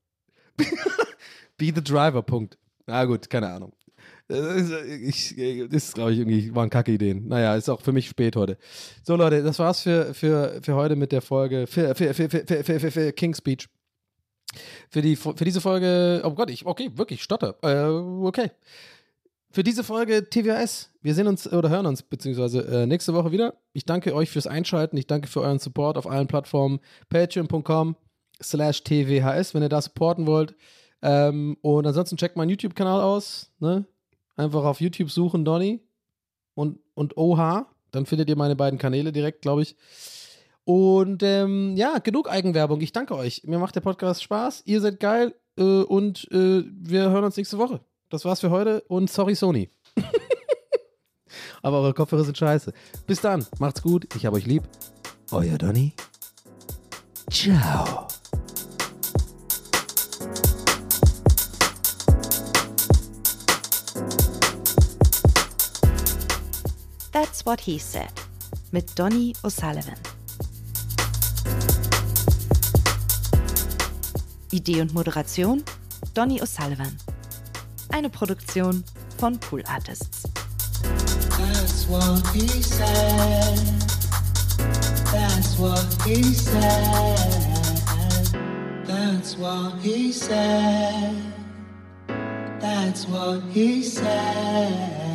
be the driver, Punkt. Na gut, keine Ahnung. Ist, ich, das glaube ich, irgendwie waren kacke Ideen. Naja, ist auch für mich spät heute. So, Leute, das war's für, für, für heute mit der Folge, für, für, für, für, für, für, für King's Speech. Für, die, für diese Folge, oh Gott, ich, okay, wirklich, stotter. Äh, okay. Für diese Folge TWS. Wir sehen uns oder hören uns beziehungsweise äh, nächste Woche wieder. Ich danke euch fürs Einschalten. Ich danke für euren Support auf allen Plattformen. Patreon.com slash TWHS, wenn ihr da supporten wollt. Ähm, und ansonsten checkt meinen YouTube-Kanal aus. Ne? Einfach auf YouTube suchen, Donny und, und OH. Dann findet ihr meine beiden Kanäle direkt, glaube ich. Und ähm, ja, genug Eigenwerbung. Ich danke euch. Mir macht der Podcast Spaß. Ihr seid geil. Äh, und äh, wir hören uns nächste Woche. Das war's für heute. Und sorry, Sony. Aber eure Kopfhörer sind scheiße. Bis dann. Macht's gut. Ich hab euch lieb. Euer Donny. Ciao. That's What He Said mit Donny O'Sullivan. Idee und Moderation Donny O'Sullivan. Eine Produktion von Pool Artists. That's what he said. That's what he said. That's what he said. That's what he said.